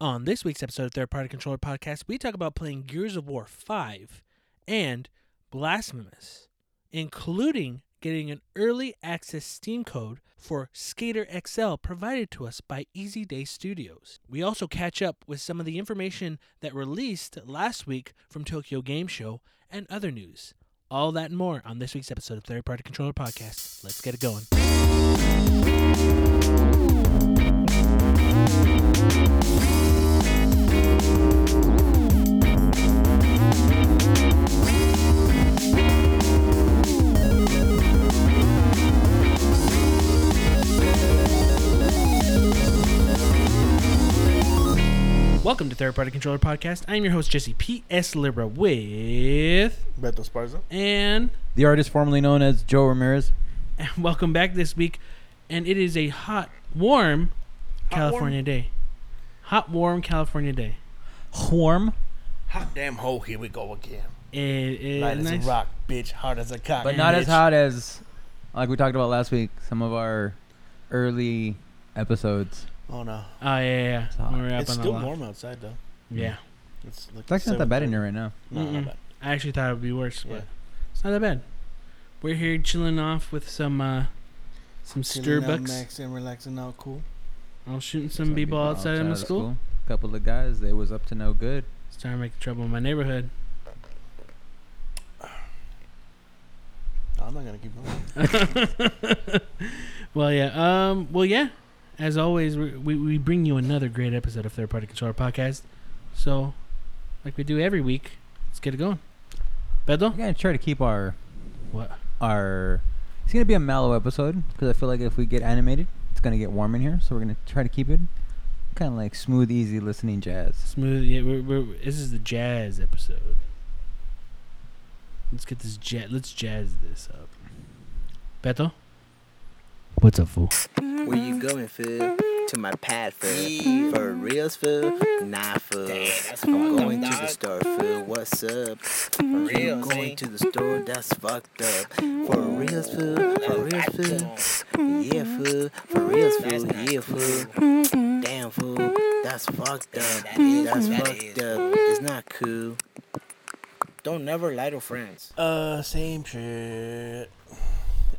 On this week's episode of Third Party Controller Podcast, we talk about playing Gears of War 5 and Blasphemous, including getting an early access Steam code for Skater XL provided to us by Easy Day Studios. We also catch up with some of the information that released last week from Tokyo Game Show and other news. All that and more on this week's episode of Third Party Controller Podcast. Let's get it going. Welcome to Third Party Controller Podcast. I'm your host, Jesse P.S. Libra, with. Beto Sparza. And The artist formerly known as Joe Ramirez. welcome back this week. And it is a hot, warm Hot, California day. Hot, warm California day. Warm, Hot damn hole, here we go again. It is Light nice. as a rock, bitch. Hard as a cock. but not as hot as, like we talked about last week, some of our early episodes. Oh no. Oh yeah, yeah. yeah. It's hot. When we were up It's still warm outside though. Yeah, It's like It's actually not that bad in here right now. No, not bad. I actually thought it would be worse, but it's not that bad. We're here chilling off with some uh, some Chilling out, Starbucks. maxing, relaxing out, cool. I was shooting some people outside of my of school. Couple of guys, they was up to no good. Starting to make trouble in my neighborhood. I'm not gonna keep going. well, yeah. Um. Well, yeah. As always, we, we we bring you another great episode of Third Party Controller Podcast. So, like we do every week, let's get it going. Beto, We're gonna try to keep our what? our. It's gonna be a mellow episode because I feel like if we get animated, it's gonna get warm in here. So we're gonna try to keep it kind of like smooth, easy listening jazz. Smooth. Yeah, we're, we're, this is the jazz episode. Let's get this jazz. Let's jazz this up. Beto, what's up, fool? Where you going, fool? To my pad, fool. For reals, food, mm-hmm. Nah, fool. I'm going to the store, food, mm-hmm. What's up? Mm-hmm. For reals, going to the store, that's fucked up. For reals, food, For reals, fool? Yeah, food, For reals, food, Yeah, fool. Damn, food, That's fucked up. That's fucked up. It's not cool. Don't never lie to friends. Uh, same shit.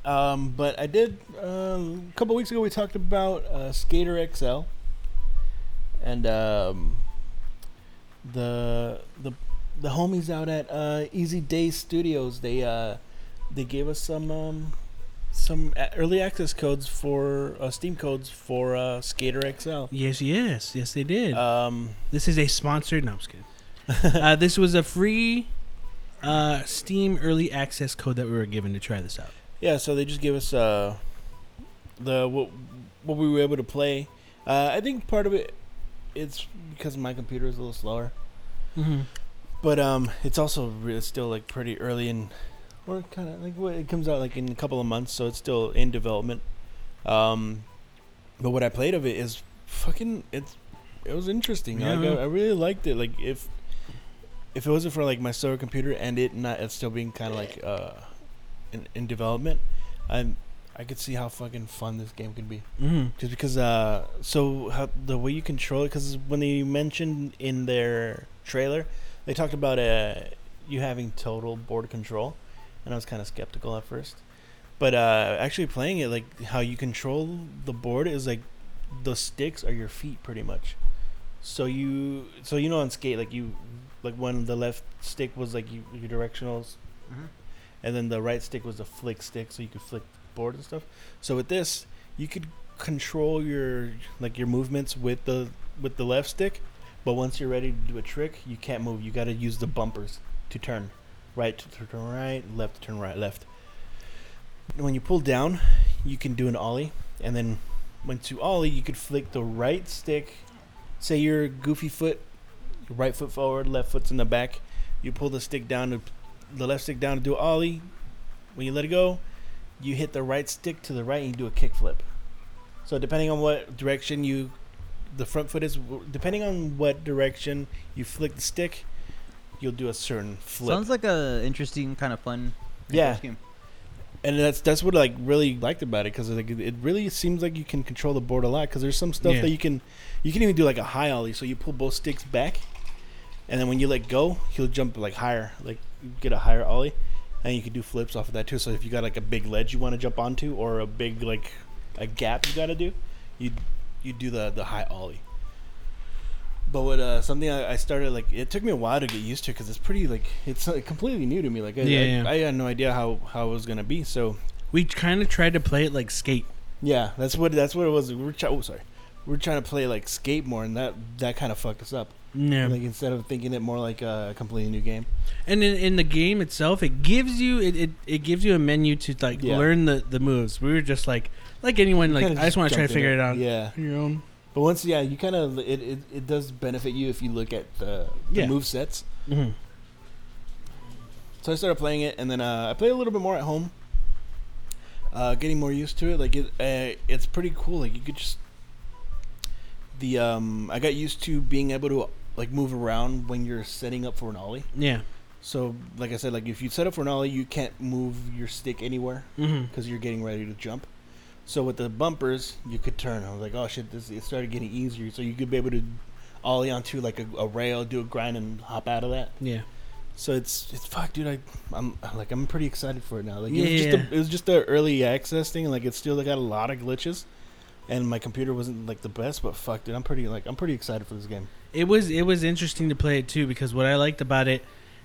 Um, but I did um, a couple weeks ago. We talked about uh, Skater XL, and um, the the the homies out at uh, Easy Day Studios. They uh, they gave us some um, some early access codes for uh, Steam codes for uh, Skater XL. Yes, yes, yes, they did. Um, This is a sponsored. No, I'm just kidding. uh, this was a free uh, Steam early access code that we were given to try this out. Yeah, so they just gave us uh, the what, what we were able to play. Uh, I think part of it it's because my computer is a little slower, Mm-hmm. but um, it's also re- still like pretty early in, or kind of like what it comes out like in a couple of months, so it's still in development. Um, but what I played of it is fucking it's it was interesting. Like, I, I really liked it. Like if if it wasn't for like my slower computer and it not it still being kind of like uh in, in development, I I could see how fucking fun this game could be. Mm-hmm. Just because uh so how the way you control it because when they mentioned in their trailer, they talked about uh you having total board control, and I was kind of skeptical at first. But uh actually playing it like how you control the board is like the sticks are your feet pretty much. So you so you know on skate like you like when the left stick was like you, your directionals and then the right stick was a flick stick so you could flick the board and stuff. So with this you could control your like your movements with the with the left stick but once you're ready to do a trick you can't move. You got to use the bumpers to turn right to turn right left to turn right left. When you pull down you can do an ollie and then when you ollie you could flick the right stick. Say you're goofy foot your right foot forward left foot's in the back. You pull the stick down to the left stick down to do ollie when you let it go you hit the right stick to the right and you do a kick flip so depending on what direction you the front foot is depending on what direction you flick the stick you'll do a certain flip Sounds like a interesting kind of fun. Yeah. scheme. and that's that's what I like really liked about it because like it it really seems like you can control the board a lot because there's some stuff Yeah. that you can you can even do like a high ollie so you pull both sticks back and then when you let go he'll jump like higher like get a higher ollie and you can do flips off of that too so if you got like a big ledge you want to jump onto or a big like a gap you got to do you you do the the high ollie but what uh something I, I started like it took me a while to get used to because it's pretty like it's uh, completely new to me like I, Yeah, I. I had no idea how how it was gonna be so We kind of tried to play it like skate. yeah, that's what that's what it was. We were try- oh, sorry, were trying to play like skate more, and that that kind of fucked us up. Yeah. Like instead of thinking it more like a completely new game. And in, in the game itself, it gives you it, it, it gives you a menu to like Yeah. learn the, the moves. We were just like like anyone like I just want to try to figure it out Yeah, on your own. but once yeah, you kind of it, it it does benefit you if you look at the, the Yeah. move sets. hmm So I started playing it, and then uh, I played a little bit more at home. Uh, getting more used to it, like it, uh, it's pretty cool. Like you could just the um, I got used to being able to like move around when you're setting up for an ollie. Yeah. So, like I said, like if you set up for an ollie, you can't move your stick anywhere because you're getting ready to jump. So with the bumpers, you could turn. I was like, oh shit, this it started getting easier. So you could be able to ollie onto like a, a rail, do a grind, and hop out of that. Yeah. So it's it's fuck, dude. I I'm like I'm pretty excited for it now. Like it was Yeah. just a, it was just the early access thing. Like it's still got a lot of glitches, and my computer wasn't like the best. But fuck, dude, I'm pretty like I'm pretty excited for this game. It was it was interesting to play it too because what I liked about it,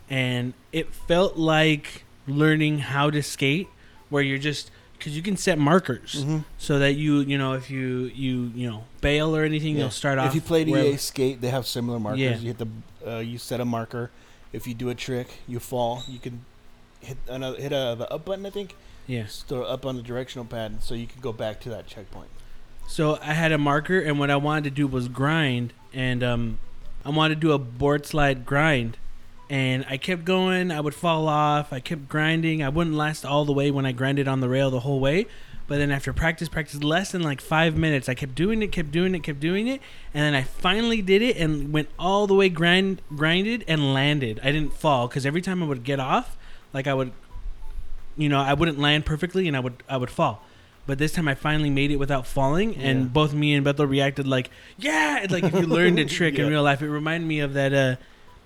and it felt like learning how to skate, where you're just because you can set markers Mm-hmm. so that you you know if you you you know bail or anything, you'll start off. If you played wherever- EA Skate, they have similar markers. Yeah. You hit the, uh, you set a marker. If you do a trick, you fall. You can hit another hit uh, the up button. I think. yeah. Just up on the directional pad, so you can go back to that checkpoint. So I had a marker, and what I wanted to do was grind, and um, I wanted to do a board slide grind, and I kept going. I would fall off. I kept grinding. I wouldn't last all the way when I grinded on the rail the whole way. But then after practice, practice less than like five minutes, I kept doing it, kept doing it, kept doing it, and then I finally did it and went all the way grind grinded and landed. I didn't fall because every time I would get off, like I would, you know, I wouldn't land perfectly and I would I would fall. But this time I finally made it without falling, and Yeah. both me and Beto reacted like, "Yeah!" It's like if you learned a trick in real life, it reminded me of that uh,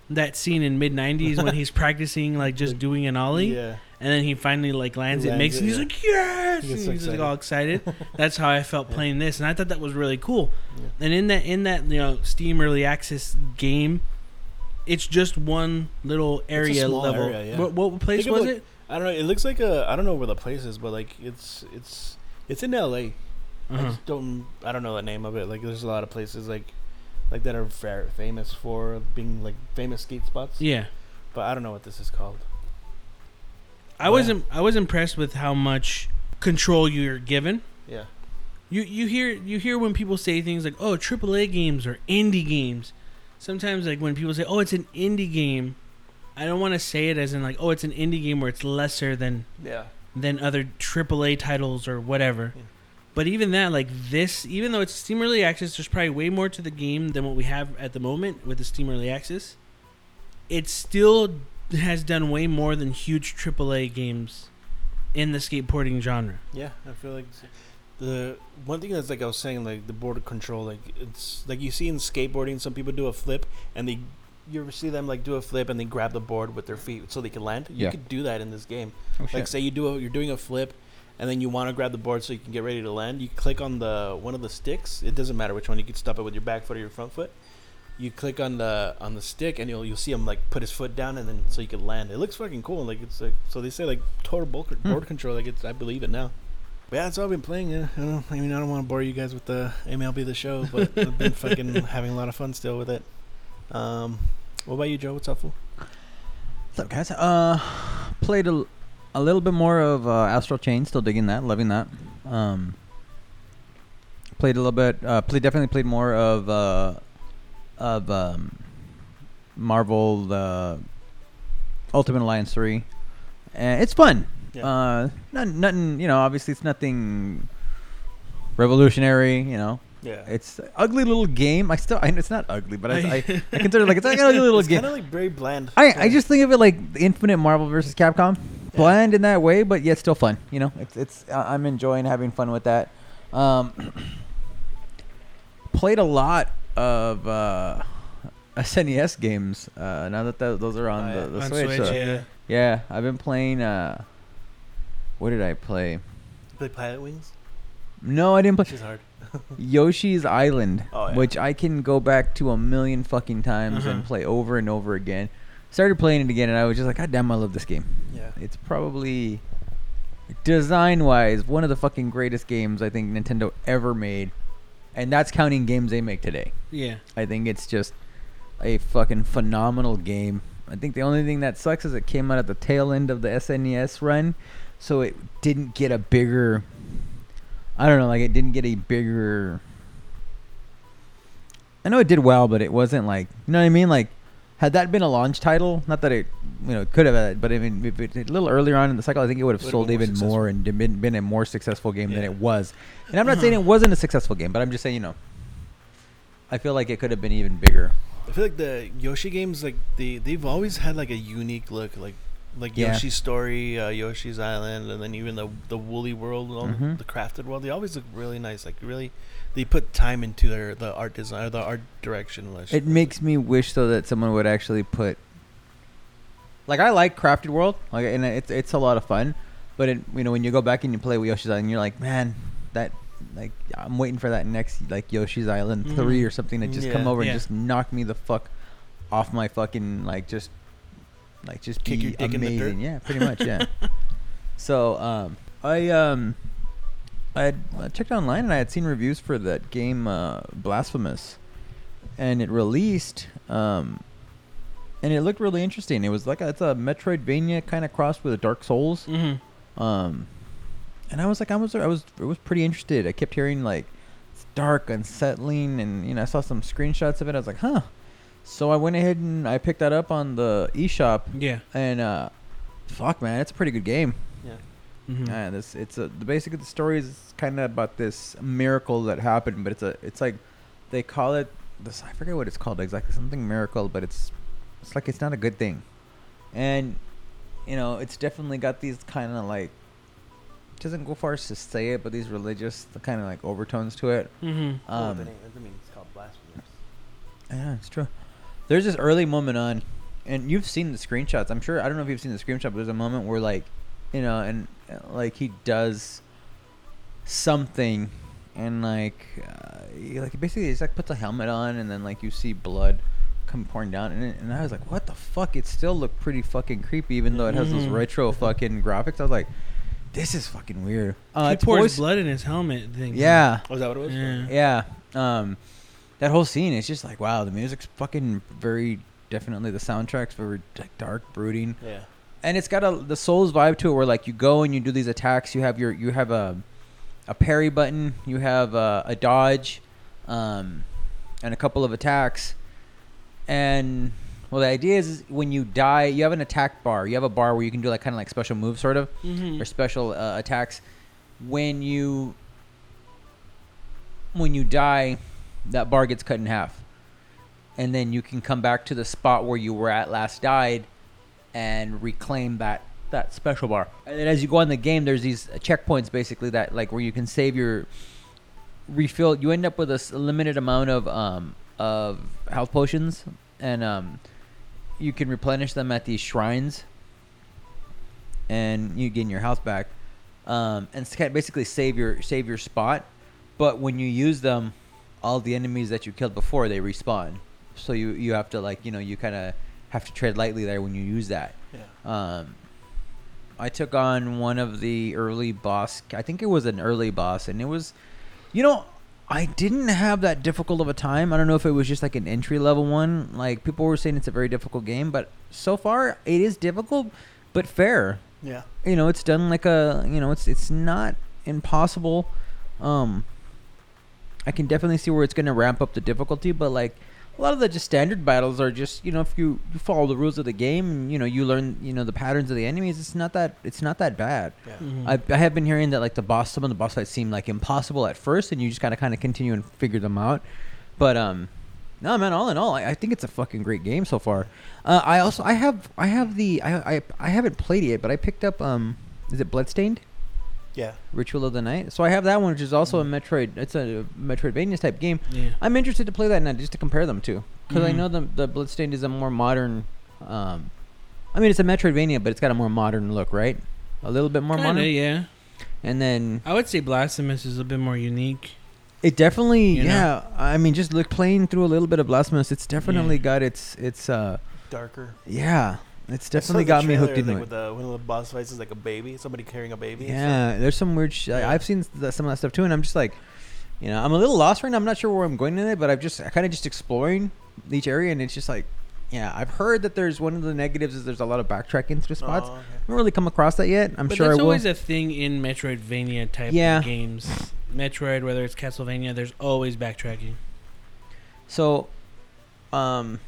that scene in mid '90s when he's practicing like just doing an ollie, Yeah. and then he finally like lands it, Lands makes it, it, he's yeah. like, "Yes!" He And he's like all excited. That's how I felt Yeah. playing this, and I thought that was really cool. Yeah. And in that in that you know Steam Early Access game, it's just one little area level. area, yeah. What, what place was like- it? I don't know. It looks like a. I don't know where the place is, but like it's it's it's in L.A. I Uh-huh. just don't. I don't know the name of it. Like there's a lot of places like like that are fa- famous for being like famous skate spots. Yeah. But I don't know what this is called. I was im- I was impressed with how much control you're given. Yeah. You you hear you hear when people say things like oh AAA games or indie games. Sometimes like when people say oh it's an indie game, I don't want to say it as in like oh it's an indie game where it's lesser than Yeah. Than other AAA titles or whatever. Yeah. But even that like this even though it's Steam Early Access, there's probably way more to the game than what we have at the moment with the Steam Early Access. It still has done way more than huge AAA games in the skateboarding genre. Yeah. I feel like the one thing that's like I was saying, like the border control, like it's like you see in skateboarding, some people do a flip and they. You ever see them like do a flip and then grab the board with their feet so they can land? You Yeah. could do that in this game. Oh, Like shit. say you do a, you're doing a flip, and then you want to grab the board so you can get ready to land. You click on the one of the sticks. It doesn't matter which one. You can stop it with your back foot or your front foot. You click on the on the stick, and you'll you'll see him like put his foot down, and then so you can land. It looks fucking cool. Like it's like so they say like total board, Hmm. board control. Like it's I believe it now. But yeah, that's all I've been playing. Yeah, I, don't, I mean I don't want to bore you guys with the MLB the show, but I've been fucking having a lot of fun still with it. Um, what about you, Joe? What's up, fool? What's up, guys? Uh, played a, a little bit more of uh, Astral Chain. Still digging that, loving that. Um, played a little bit. Uh, played definitely played more of uh, of um, Marvel uh, Ultimate Alliance three, and it's fun. Yeah. Uh, nothing, nothing. You know, obviously it's nothing revolutionary. You know, Yeah, it's a ugly little game. I still, I, it's not ugly, but I, I, I consider it like it's like an ugly little it's game. kind of like very bland. I, I just think of it like Infinite Marvel versus Capcom. bland in that way, but yet still fun. You know, it's it's I- I'm enjoying having fun with that. Um, played a lot of uh, SNES games. Uh, now that th- those are on Oh, the, the On Switch, Switch, so- yeah. yeah, I've been playing. Uh, what did I play? Play Pilotwings. No, I didn't play. Which is hard. Yoshi's Island, Oh, yeah. which I can go back to a million fucking times and Uh-huh. play over and over again. Started playing it again, and I was just like, God damn, I love this game. Yeah. It's probably design wise one of the fucking greatest games I think Nintendo ever made. And that's counting games they make today. Yeah. I think it's just a fucking phenomenal game. I think the only thing that sucks is it came out at the tail end of the SNES run, so it didn't get a bigger I don't know, like it didn't get a bigger I know it did well, but it wasn't like you know what I mean? Like had that been a launch title, not that it you know, could have had, but I mean, if it, a little earlier on in the cycle, I think it would have sold more even successful. more and been, been a more successful game than it was. And I'm not saying it wasn't a successful game, but I'm just saying, you know, I feel like it could have been even bigger. I feel like the Yoshi games, like they they've always had like a unique look, like like Yeah. Yoshi's Story, uh, Yoshi's Island, and then even the the Woolly World, all Mhm. the crafted world. They always look really nice. Like really, they put time into their the art design, or the art direction. Like, It makes me wish though that someone would actually put. Like I like Crafted World, like and it's it's a lot of fun, but it you know when you go back and you play with Yoshi's Island, you're like, man, that like I'm waiting for that next like Yoshi's Island Mhm. three or something to just come over Yeah. and just knock me the fuck off my fucking like just like just Kick be your dick in the dirt? amazing. Yeah, pretty much. Yeah. so um, I um, I had I checked online and I had seen reviews for that game uh, Blasphemous, and it released um, and it looked really interesting. It was like a, it's a Metroidvania kind of crossed with Dark Souls. Mm-hmm. Um, and I was like, I was, I was, I was pretty interested. I kept hearing like it's dark, unsettling, and you know, I saw some screenshots of it. I was like, huh. So I went ahead and I picked that up on the eShop, Yeah. and uh, fuck, man, it's a pretty good game. yeah. Mm-hmm. Yeah, this it's a the basically the story is kind of about this miracle that happened, but it's a it's like they call it this I forget what it's called exactly something miracle, but it's it's like it's not a good thing, and you know it's definitely got these kind of like it doesn't go far as to say it, but these religious kind of like overtones to it. Mm-hmm. oh, Um, the name, I mean, it's called Blasphemous. yeah, it's true. There's this early moment on, and you've seen the screenshots. I'm sure. I don't know if you've seen the screenshot, but there's a moment where like, you know, and uh, like he does something, and like, uh, he, like basically he just like puts a helmet on, and then like you see blood come pouring down, and it- and I was like, what the fuck? It still looked pretty fucking creepy, even though it has those Mhm. retro fucking graphics. I was like, this is fucking weird. Uh, he pours voiced- blood in his helmet thing. Yeah. Oh, is that what it was? Yeah. Yeah. Um, that whole scene is just like wow. The music's fucking very definitely. The soundtrack's very like dark, brooding, Yeah. and it's got a the Souls vibe to it, where like you go and you do these attacks. You have your you have a a parry button. You have a, a dodge, um, and a couple of attacks. And well, the idea is, is when you die, you have an attack bar. You have a bar where you can do like kind of like special moves, sort of Mm-hmm. or special uh, attacks when you when you die that bar gets cut in half. And then you can come back to the spot where you were at last died and reclaim that that special bar. And then as you go on the game there's these checkpoints basically that like where you can save your refill. You end up with a limited amount of um of health potions. And um you can replenish them at these shrines. And you gain your health back. Um, and basically save your save your spot. But when you use them, all the enemies that you killed before they respawn. So you you have to like you know you kind of have to tread lightly there when you use that. Yeah. Um, I took on one of the early boss. I think it was an early boss, and it was, you know, I didn't have that difficult of a time. I don't know if it was just like an entry level one. Like people were saying, it's a very difficult game, but so far it is difficult, but fair Yeah. you know it's done like a you know it's it's not impossible um i can definitely see where it's going to ramp up the difficulty but like a lot of the just standard battles are just you know if you, you follow the rules of the game and you know you learn you know the patterns of the enemies it's not that it's not that bad Yeah. Mm-hmm. I, I have been hearing that like the boss some of the boss fights seem like impossible at first and you just gotta kind of continue and figure them out but um No, man. All in all, I, I think it's a fucking great game so far. Uh, I also I have I have the I, I I haven't played it yet, but I picked up um is it Bloodstained Yeah. Ritual of the Night? So I have that one, which is also a Metroid. It's a Metroidvania type game. Yeah. I'm interested to play that now just to compare them to, because I Mhm. know the the Bloodstained is a more modern. Um, I mean, it's a Metroidvania, but it's got a more modern look, right? A little bit more Kinda, modern. yeah. And then I would say Blasphemous is a bit more unique. It definitely, You know? yeah. I mean, just look playing through a little bit of Blasphemous. It's definitely Yeah. got its, its, uh, Darker. yeah. It's definitely the got me hooked into like, it. With the, one of the boss fights is like a baby, somebody carrying a baby. and Yeah, there's some weird. Sh- I- Yeah. I've seen th- some of that stuff too, and I'm just like, you know, I'm a little lost right now. I'm not sure where I'm going in it, but I've just kind of just exploring each area, and it's just like, yeah, I've heard that there's one of the negatives is there's a lot of backtracking through spots. Oh, okay. I haven't really come across that yet. I'm but sure I that's always a thing in Metroidvania type Yeah. of games. Metroid, whether it's Castlevania, there's always backtracking. So, um,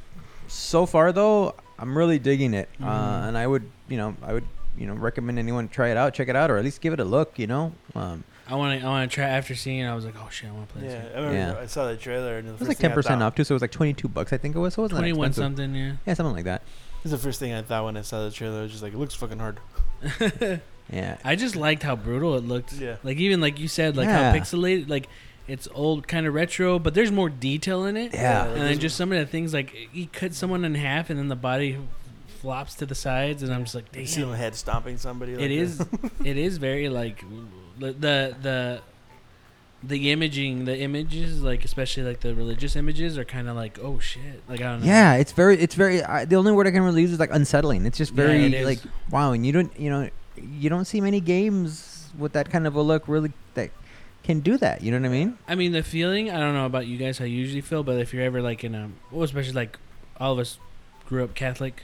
so far though, I'm really digging it, uh, Mhm. and I would, you know, I would, you know, recommend anyone try it out, check it out, or at least give it a look. You know, um, I want to. I want to try. After seeing it, I was like, oh shit, I want to play Yeah, this. I, Yeah. I saw the trailer and the it was like ten percent off too, so it was like 22 bucks, I think it was. So it wasn't that Twenty one something, yeah. Yeah, something like that. It's the first thing I thought when I saw the trailer. I was just like, it looks fucking hard. Yeah, I just liked how brutal it looked. Yeah. Like even like you said, like Yeah. how pixelated, like it's old, kind of retro, but there's more detail in it. Yeah. And then just some of the things like he cut someone in half, and then the body flops to the sides, and I'm just like, You see him head stomping somebody. Like it is, it is very like the the the the imaging, the images, like especially like the religious images, are kind of like, oh shit, like I don't know. yeah. It's very, it's very. I, the only word I can really use is like unsettling. It's just Yeah, very like wow, and you don't, you know, you don't see many games with that kind of a look really that can do that. You know what I mean? I mean, the feeling, I don't know about you guys how you usually feel, but if you're ever like in a, well, especially like all of us grew up Catholic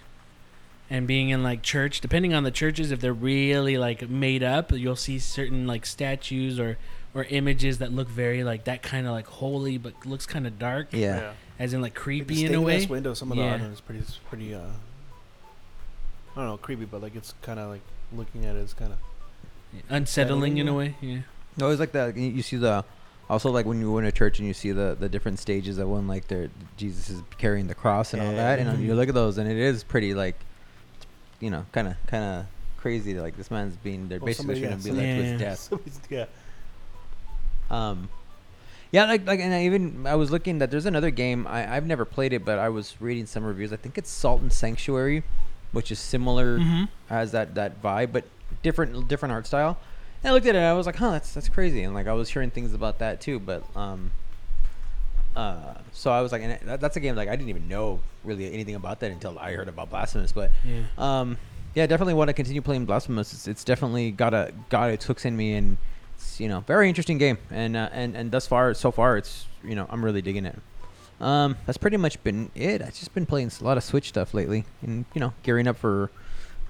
and being in like church, depending on the churches, if they're really like made up, you'll see certain like statues or, or images that look very like that kind of like holy, but looks kind of dark, Yeah. as in like Like creepy in a stained way. glass window. Some of the Yeah. art on it is pretty, is pretty. Uh, I don't know, creepy, but like it's kind of like looking at it is kind of. Unsettling in a way, yeah. No, it's like that. You you see the, also like when you go in a church and you see the the different stages of when like they're Jesus is carrying the cross and all that, and Mhm. you look at those and it is pretty like, you know, kind of kind of crazy. Like this man's being they're Well, basically somebody- going to be led to his Yeah. death. yeah. Um, yeah, like like, and I even I was looking that there's another game I I've never played it, but I was reading some reviews. I think it's Salt and Sanctuary, which is similar Mm-hmm. has that that vibe, but different different art style. And I looked at it, and I was like, huh, that's that's crazy. And like I was hearing things about that too, but um, uh, so I was like, and that, that's a game like I didn't even know really anything about that until I heard about Blasphemous. But Yeah. um, yeah, definitely want to continue playing Blasphemous. It's, it's definitely got a got its hooks in me, and it's you know very interesting game. And uh, and and thus far, so far, it's you know I'm really digging it. Um, that's pretty much been it. I've just been playing a lot of Switch stuff lately, and you know gearing up for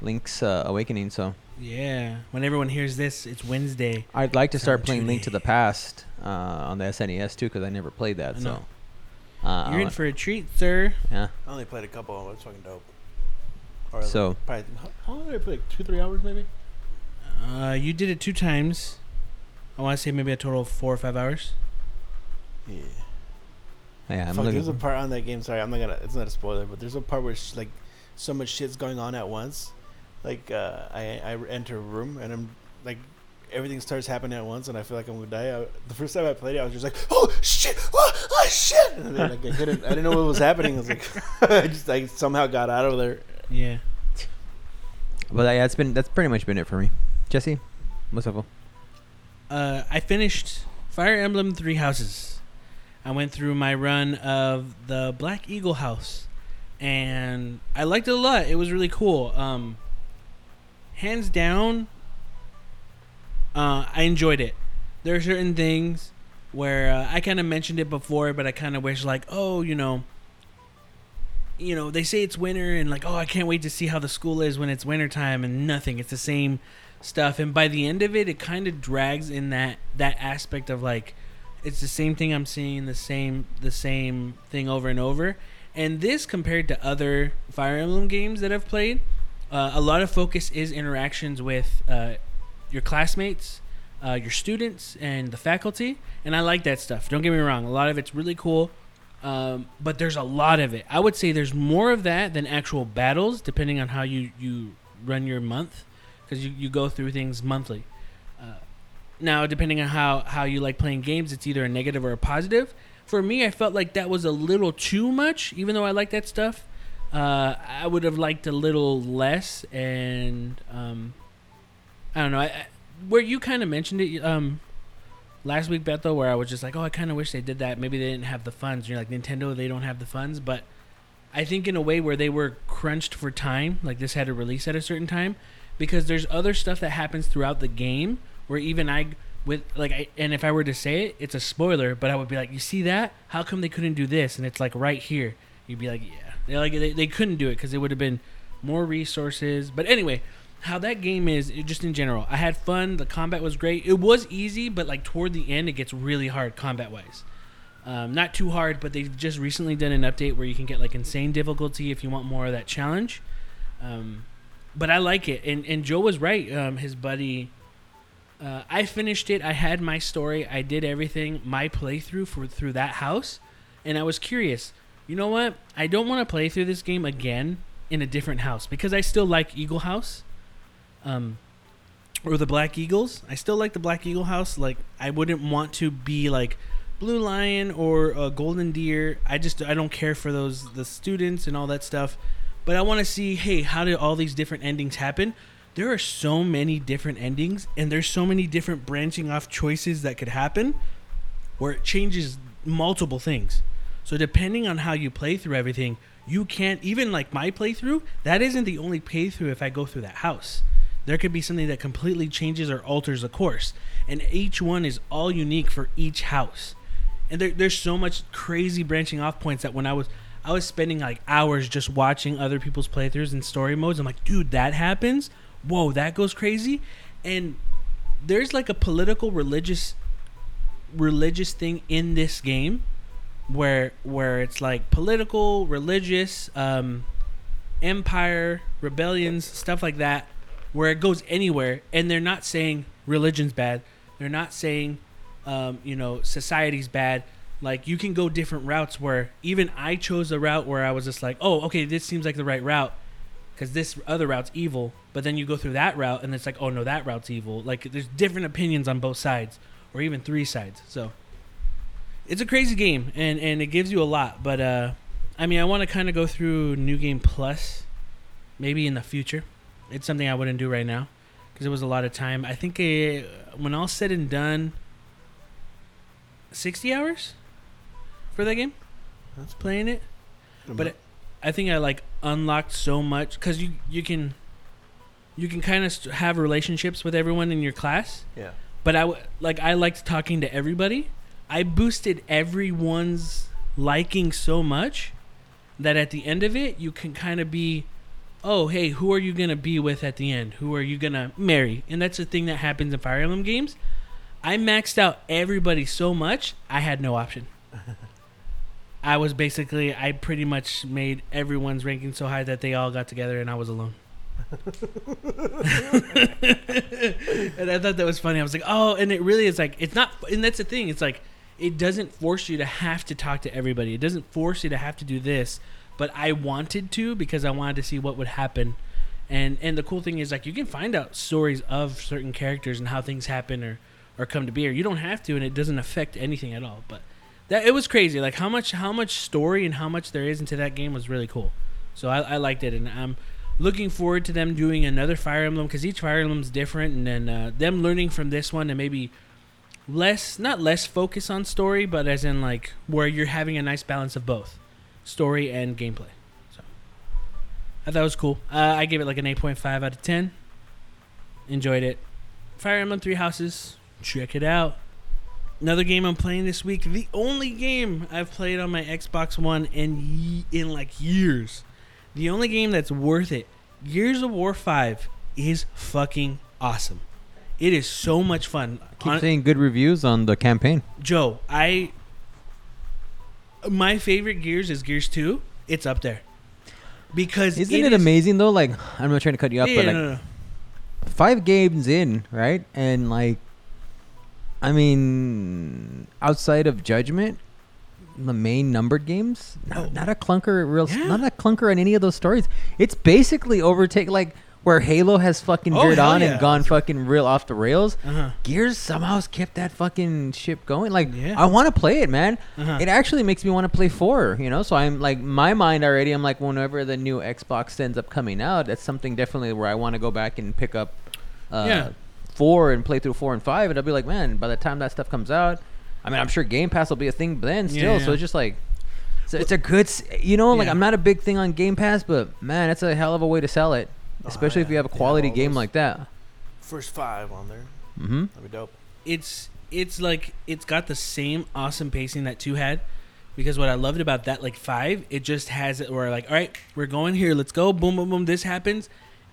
Link's uh, Awakening. So Yeah. When everyone hears this, it's Wednesday. I'd like to start playing Link to the Past uh, on the SNES too, because I never played that. So uh, You're in for a treat, sir. yeah. I only played a couple. But it's fucking dope. Or So- like, probably, how, how long did I play? Like two, three hours maybe. Uh, you did it two times. I want to say maybe a total of four or five hours. Yeah. Yeah, I'm Fuck, looking. there's a part on that game. Sorry, I'm not gonna. It's not a spoiler, but there's a part where it's like so much shit's going on at once. Like uh, I I enter a room and I'm like everything starts happening at once, and I feel like I'm gonna die. I, the first time I played it, I was just like, oh shit, oh, oh shit, and then, like I couldn't. I didn't know what was happening. I was like, I just like somehow got out of there. Yeah. But yeah, it's been that's pretty much been it for me. Jesse, what's up? Uh, I finished Fire Emblem Three Houses. I went through my run of the Black Eagle House, and I liked it a lot. It was really cool. Um, hands down, uh, I enjoyed it. There are certain things where uh, I kind of mentioned it before, but I kind of wish like, oh, you know, you know, they say it's winter and like, oh, I can't wait to see how the school is when it's wintertime and nothing. It's the same stuff and by the end of it it kind of drags in that that aspect of like it's the same thing I'm seeing the same the same thing over and over and this compared to other Fire Emblem games that I've played uh, a lot of focus is interactions with uh, your classmates uh, your students and the faculty and I like that stuff don't get me wrong a lot of it's really cool Um, but there's a lot of it. I would say there's more of that than actual battles, depending on how you, you run your month, because you, you go through things monthly. Uh, now, depending on how, how you like playing games, it's either a negative or a positive. For me, I felt like that was a little too much, even though I like that stuff. Uh, I would have liked a little less, and um, I don't know. I, I, where you kind of mentioned it um, last week, Beto, where I was just like, oh, I kind of wish they did that. Maybe they didn't have the funds. And you're like, Nintendo, they don't have the funds. But I think in a way where they were crunched for time, like this had to release at a certain time, because there's other stuff that happens throughout the game where even I with like I, and if I were to say it, it's a spoiler, but I would be like, you see that? How come they couldn't do this? And it's like right here. You'd be like, yeah, they like they, they couldn't do it because it would have been more resources. But anyway, how that game is it- just in general, I had fun. The combat was great. It was easy, but like toward the end, it gets really hard combat wise. Um, not too hard, but they've just recently done an update where you can get like insane difficulty if you want more of that challenge. Um, but I like it, and and Joe was right. Um, his buddy, uh, I finished it. I had my story. I did everything. My playthrough for through that house, and I was curious. You know what? I don't want to play through this game again in a different house because I still like Eagle House, um, or the Black Eagles. I still like the Black Eagle House. Like I wouldn't want to be like Blue Lion or uh, Golden Deer. I just I don't care for those the students and all that stuff. But I want to see, hey, how did all these different endings happen? There are so many different endings, and there's so many different branching off choices that could happen, where it changes multiple things. So depending on how you play through everything, you can't even like my playthrough. That isn't the only playthrough if I go through that house. There could be something that completely changes or alters the course, and each one is all unique for each house. And there, there's so much crazy branching off points that when I was I was spending like hours just watching other people's playthroughs and story modes. I'm like, dude, that happens. Whoa, that goes crazy. And there's like a political religious religious thing in this game where where it's like political, religious, um, empire, rebellions, stuff like that, where it goes anywhere, and they're not saying religion's bad. They're not saying, um, you know, society's bad. Like you can go different routes. Where even I chose a route where I was just like, oh, okay, this seems like the right route, because this other route's evil. But then you go through that route, and it's like, oh no, that route's evil. Like there's different opinions on both sides, or even three sides. So it's a crazy game and and it gives you a lot but uh i mean i want to kind of go through new game plus maybe in the future. It's something i wouldn't do right now because it was a lot of time. I think uh when all said and done 60 hours for that game? That's playing it. But it, i think i like unlocked so much because you you can you can kind of st- have relationships with everyone in your class. Yeah. but I w- like I liked talking to everybody. I boosted everyone's liking so much that at the end of it, you can kind of be, oh hey, who are you gonna be with at the end? Who are you gonna marry? And that's the thing that happens in Fire Emblem games. I maxed out everybody so much, I had no option. I was basically, I pretty much made everyone's ranking so high that they all got together and I was alone. and I thought that was funny. I was like, oh, and it really is like, it's not, and that's the thing. It's like, it doesn't force you to have to talk to everybody. It doesn't force you to have to do this. But I wanted to because I wanted to see what would happen. And and the cool thing is like you can find out stories of certain characters and how things happen or or come to be. Or you don't have to, and it doesn't affect anything at all. But that it was crazy. Like how much how much story and how much there is into that game was really cool. So I, I liked it, and I'm looking forward to them doing another Fire Emblem because each Fire Emblem's different, and then uh, them learning from this one and maybe less not less focus on story, but as in like where you're having a nice balance of both story and gameplay. So I thought it was cool. Uh, I gave it like an 8.5 out of 10. Enjoyed it. Fire Emblem Three Houses. Check it out. Another game I'm playing this week. The only game I've played on my Xbox One in ye- in like years. The only game that's worth it. Gears of War 5 is fucking awesome. It is so much fun. Keep Hon- saying good reviews on the campaign. Joe, I my favorite Gears is Gears 2. It's up there. Because Isn't it, is- amazing though? Like I'm not trying to cut you up, Yeah, but like no, no, no. five games in, right? And like, I mean, outside of Judgment, the main numbered games. Not, Oh. not a clunker, real, Yeah. not a clunker on any of those stories. It's basically overtake like where Halo has fucking Oh, hell on yeah. and gone fucking real off the rails. Uh-huh. Gears somehow kept that fucking ship going. Like Yeah. I want to play it, man. Uh-huh. It actually makes me want to play four. You know, so I'm like my mind already. I'm like, whenever the new Xbox ends up coming out, that's something definitely where I want to go back and pick up. Uh, Yeah. Four and play through four and five, and I'll be like, man, by the time that stuff comes out, I mean, I'm sure Game Pass will be a thing then still. Yeah, So it's just like, so it's a good, s- you know, like Yeah. I'm not a big thing on Game Pass, but man, it's a hell of a way to sell it, Oh, especially if you have a quality all game like that. First five on there. Mm-hmm. That'd be dope. it's it's like it's got the same awesome pacing that two had because what i loved about that like five it just has it where like all right we're going here let's go boom boom boom this happens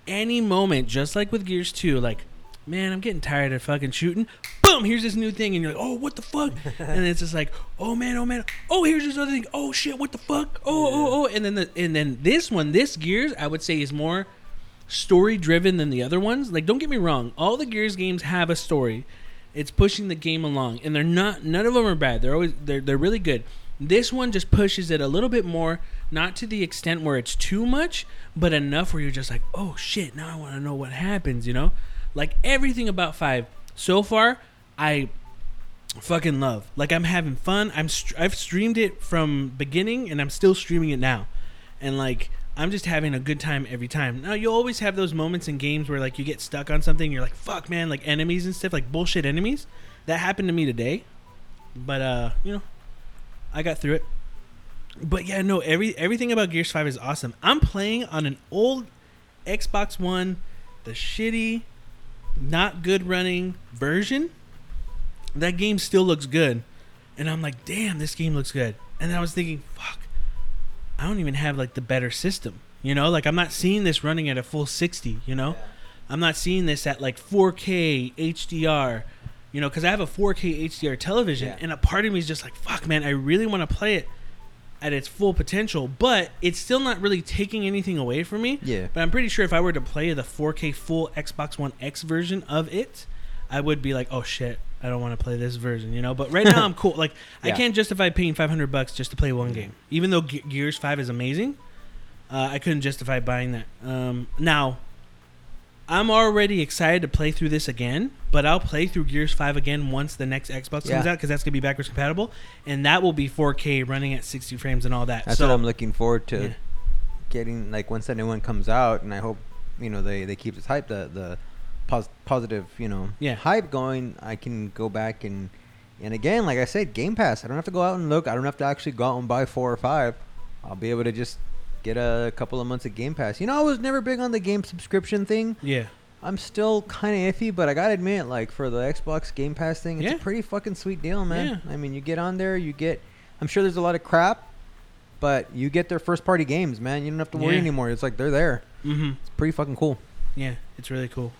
any moment just like with gears 2 like man i'm getting tired of fucking shooting boom here's this new thing and you're like oh what the fuck and it's just like oh man oh man oh here's this other thing oh shit what the fuck oh oh oh and then the and then this one this gears i would say is more story driven than the other ones. Like, don't get me wrong, all the Gears games have a story. It's pushing the game along, and they're not. None of them are bad. They're always they're they're really good. This one just pushes it a little bit more, not to the extent where it's too much, but enough where you're just like, oh shit, now I want to know what happens. You know, like everything about five so far, I fucking love. Like I'm having fun. I'm str- I've streamed it from beginning, and I'm still streaming it now, and like I'm just having a good time every time. Now you'll always have those moments in games where like you get stuck on something, you're like, fuck man, like enemies and stuff, like bullshit enemies. That happened to me today. But uh, you know, I got through it. But yeah, no, every everything about Gears 5 is awesome. I'm playing on an old Xbox One, the shitty, not good running version. That game still looks good. And I'm like, damn, this game looks good. And I was thinking, fuck, I don't even have like the better system. You know, like I'm not seeing this running at a full 60, you know? I'm not seeing this at like 4K HDR, you know, because I have a 4K HDR television, Yeah. and a part of me is just like, fuck, man, I really want to play it at its full potential, but it's still not really taking anything away from me. Yeah. But I'm pretty sure if I were to play the 4K full Xbox One X version of it, I would be like, oh shit, I don't want to play this version, you know. But right now I'm cool. Like I can't justify paying 500 bucks just to play one game, even though Ge- Gears 5 is amazing. Uh, I couldn't justify buying that. Um, now, I'm already excited to play through this again, but I'll play through Gears 5 again once the next Xbox comes out because that's gonna be backwards compatible, and that will be 4K running at 60 frames and all that. That's so what I'm looking forward to yeah. getting. Like once that new one comes out, and I hope you know they they keep this hype the the pos- positive you know Yeah. hype going. I can go back and and again, like I said, Game Pass. I don't have to go out and look. I don't have to actually go out and buy four or five. I'll be able to just get a couple of months of Game Pass. You know, I was never big on the game subscription thing. yeah, I'm still kind of iffy, but I gotta admit, like for the Xbox Game Pass thing, it's Yeah. a pretty fucking sweet deal, man. Yeah. I mean, you get on there, you get. I'm sure there's a lot of crap, but you get their first party games, man. You don't have to worry Yeah. anymore. It's like they're there. mm-hmm. It's pretty fucking cool. yeah, it's really cool.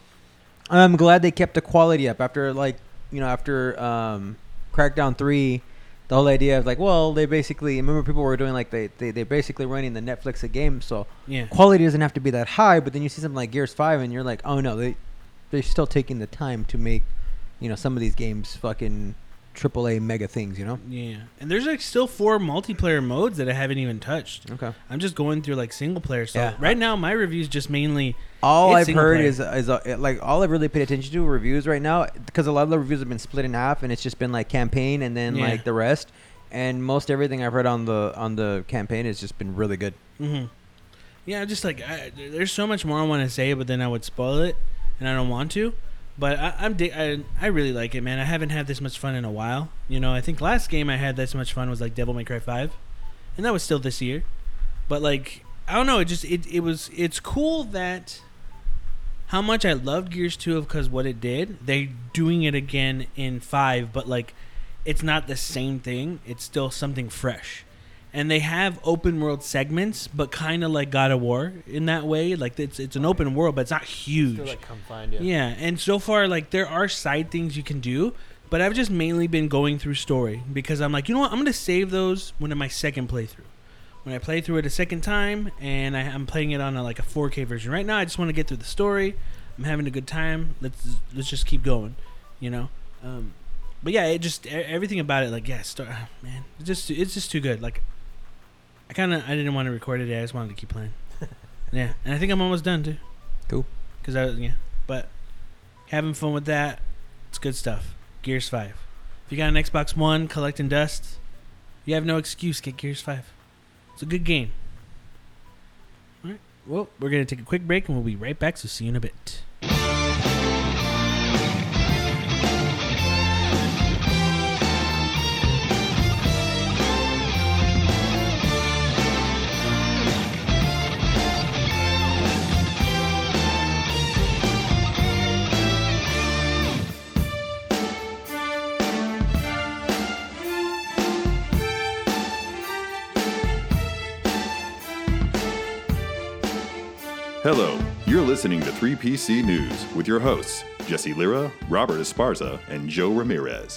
I'm glad they kept the quality up after like you know after um, Crackdown three. The whole idea of like, well, they basically remember people were doing like they they they're basically running the Netflix of games, so Yeah, quality doesn't have to be that high. But then you see something like Gears Five, and you're like, oh no, they they're still taking the time to make you know some of these games fucking AAA mega things, you know? yeah, and there's like still four multiplayer modes that I haven't even touched. Okay. I'm just going through like single player. So Yeah. right now my review is just mainly All I've heard player. is is uh, like all I've really paid attention to reviews right now because a lot of the reviews have been split in half and it's just been like campaign and then Yeah. like the rest. And most everything I've heard on the on the campaign has just been really good. hmm Yeah, just like I, there's so much more I want to say, but then I would spoil it, and I don't want to. But I, I'm di- I, I really like it, man. I haven't had this much fun in a while. You know, I think last game I had this much fun was like Devil May Cry Five, and that was still this year. But like I don't know, it just it it was it's cool that how much I loved Gears Two because what it did. They doing it again in five, but like it's not the same thing. It's still something fresh and they have open world segments, but kind of like God of War in that way. Like it's it's an open world, but it's not huge. Still like confined. Yeah. yeah, and so far like there are side things you can do, but I've just mainly been going through story because I'm like, you know what, I'm gonna save those when in my second playthrough. When I play through it a second time, and I, I'm playing it on a, like a 4K version. Right now, I just want to get through the story. I'm having a good time. Let's let's just keep going, you know. Um, but yeah, it just everything about it, like yeah, Star, man, it's just it's just too good. Like, I kind of I didn't want to record it. I just wanted to keep playing. yeah, and I think I'm almost done too. Cool. Cause I yeah, but having fun with that, it's good stuff. Gears Five. If you got an Xbox One collecting dust, you have no excuse. Get Gears Five. It's a good game. All right. Well, we're gonna take a quick break and we'll be right back. So see you in a bit. Hello, you're listening to 3PC News with your hosts, Jesse Lira, Robert Esparza, and Joe Ramirez.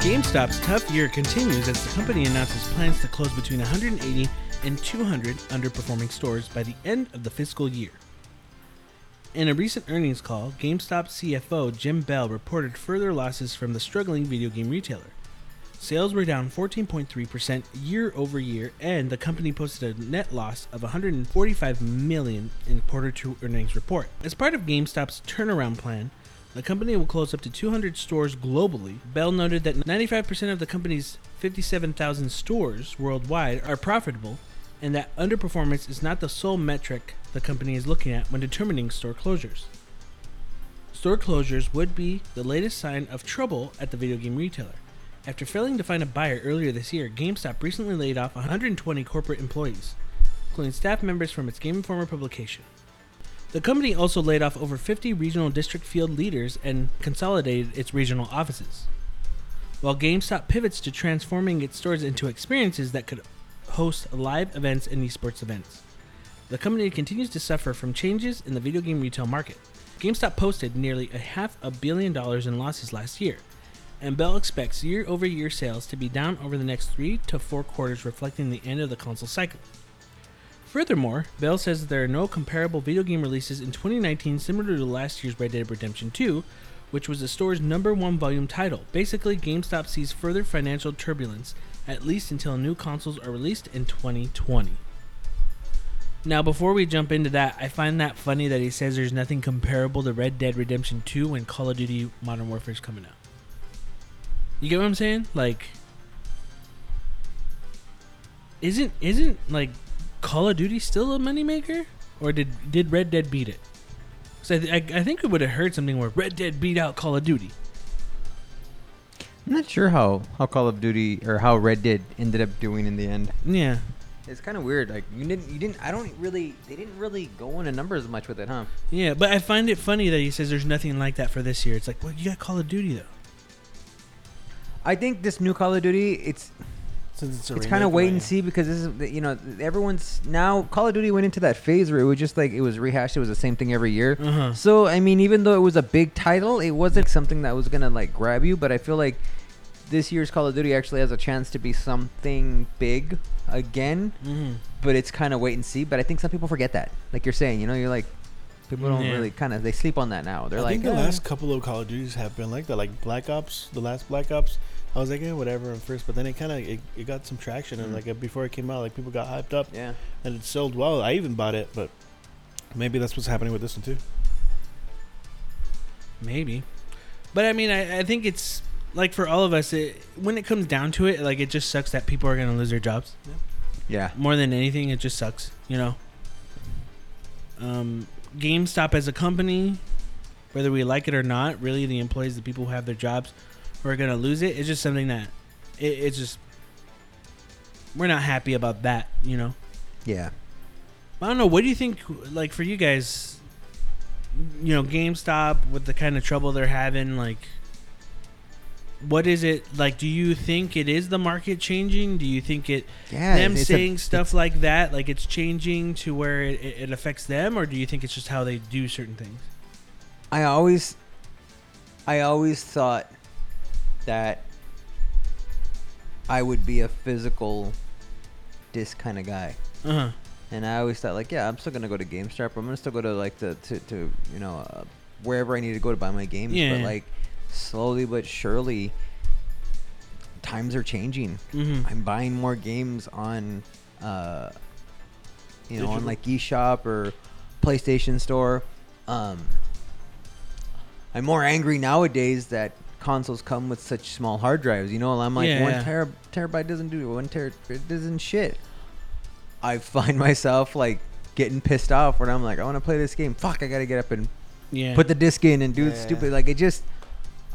GameStop's tough year continues as the company announces plans to close between 180 and 200 underperforming stores by the end of the fiscal year. In a recent earnings call, GameStop CFO Jim Bell reported further losses from the struggling video game retailer. Sales were down 14.3% year over year, and the company posted a net loss of 145 million in quarter 2 earnings report. As part of GameStop's turnaround plan, the company will close up to 200 stores globally. Bell noted that 95% of the company's 57,000 stores worldwide are profitable, and that underperformance is not the sole metric the company is looking at when determining store closures. Store closures would be the latest sign of trouble at the video game retailer. After failing to find a buyer earlier this year, GameStop recently laid off 120 corporate employees, including staff members from its Game Informer publication. The company also laid off over 50 regional district field leaders and consolidated its regional offices. While GameStop pivots to transforming its stores into experiences that could host live events and esports events, the company continues to suffer from changes in the video game retail market. GameStop posted nearly a half a billion dollars in losses last year, and Bell expects year over year sales to be down over the next three to four quarters, reflecting the end of the console cycle. Furthermore, Bell says there are no comparable video game releases in 2019 similar to last year's Red Dead Redemption 2, which was the store's number one volume title. Basically, GameStop sees further financial turbulence, at least until new consoles are released in 2020. Now, before we jump into that, I find that funny that he says there's nothing comparable to Red Dead Redemption 2 when Call of Duty Modern Warfare is coming out. You get what I'm saying? Like, isn't isn't like Call of Duty still a moneymaker, or did did Red Dead beat it? So I, th- I, I think we would have heard something where Red Dead beat out Call of Duty. I'm not sure how, how Call of Duty or how Red Dead ended up doing in the end. Yeah, It's kind of weird. Like you didn't, you didn't. I don't really. They didn't really go into numbers much with it, huh? yeah, but I find it funny that he says there's nothing like that for this year. It's like, well, you got Call of Duty though. I think this new Call of Duty, it's Since it's a it's kind of wait and see because this is you know everyone's now Call of Duty went into that phase where it was just like it was rehashed. It was the same thing every year. Uh huh. So I mean, even though it was a big title, it wasn't something that was gonna like grab you. But I feel like this year's Call of Duty actually has a chance to be something big again. hmm But it's kind of wait and see. But I think some people forget that. Like you're saying, you know, you're like people don't Yeah. really kind of they sleep on that now. They're I like, think the "Eh." last couple of Call of Duties have been like that, like Black Ops, the last Black Ops. I was like, yeah, whatever at first, but then it kind of it, it got some traction, and Mm. like uh, before it came out, like people got hyped up, yeah. and it sold well. I even bought it, but maybe that's what's happening with this one too. Maybe, but I mean, I, I think it's like for all of us, it, when it comes down to it, like it just sucks that people are gonna lose their jobs. Yeah. More than anything, it just sucks. You know. Um, GameStop as a company, whether we like it or not, really the employees, the people who have their jobs, who are gonna lose it. It's just something that it, it's just we're not happy about that. You know. Yeah. I don't know. What do you think? Like for you guys, you know, GameStop with the kind of trouble they're having, like, what is it like? Do you think it is the market changing? Do you think it Yeah. them it's a- saying stuff like that, like it's changing to where it, it, affects them, or do you think it's just how they do certain things? I always, I always thought that I would be a physical disc kind of guy. Uh huh. and I always thought like, yeah, I'm still gonna go to GameStop. I'm gonna still go to like the to, to you know uh, wherever I need to go to buy my games. Yeah. But like slowly but surely, times are changing. Mm-hmm. I'm buying more games on, uh, you know, on Digital. like eShop or PlayStation Store. Um, I'm more angry nowadays that consoles come with such small hard drives. You know, I'm like Yeah, one yeah. tera- terabyte doesn't do it. one terabyte doesn't shit. I find myself like getting pissed off when I'm like, I want to play this game. Fuck, I gotta get up and Yeah. put the disc in and do Yeah. stupid. Like it just,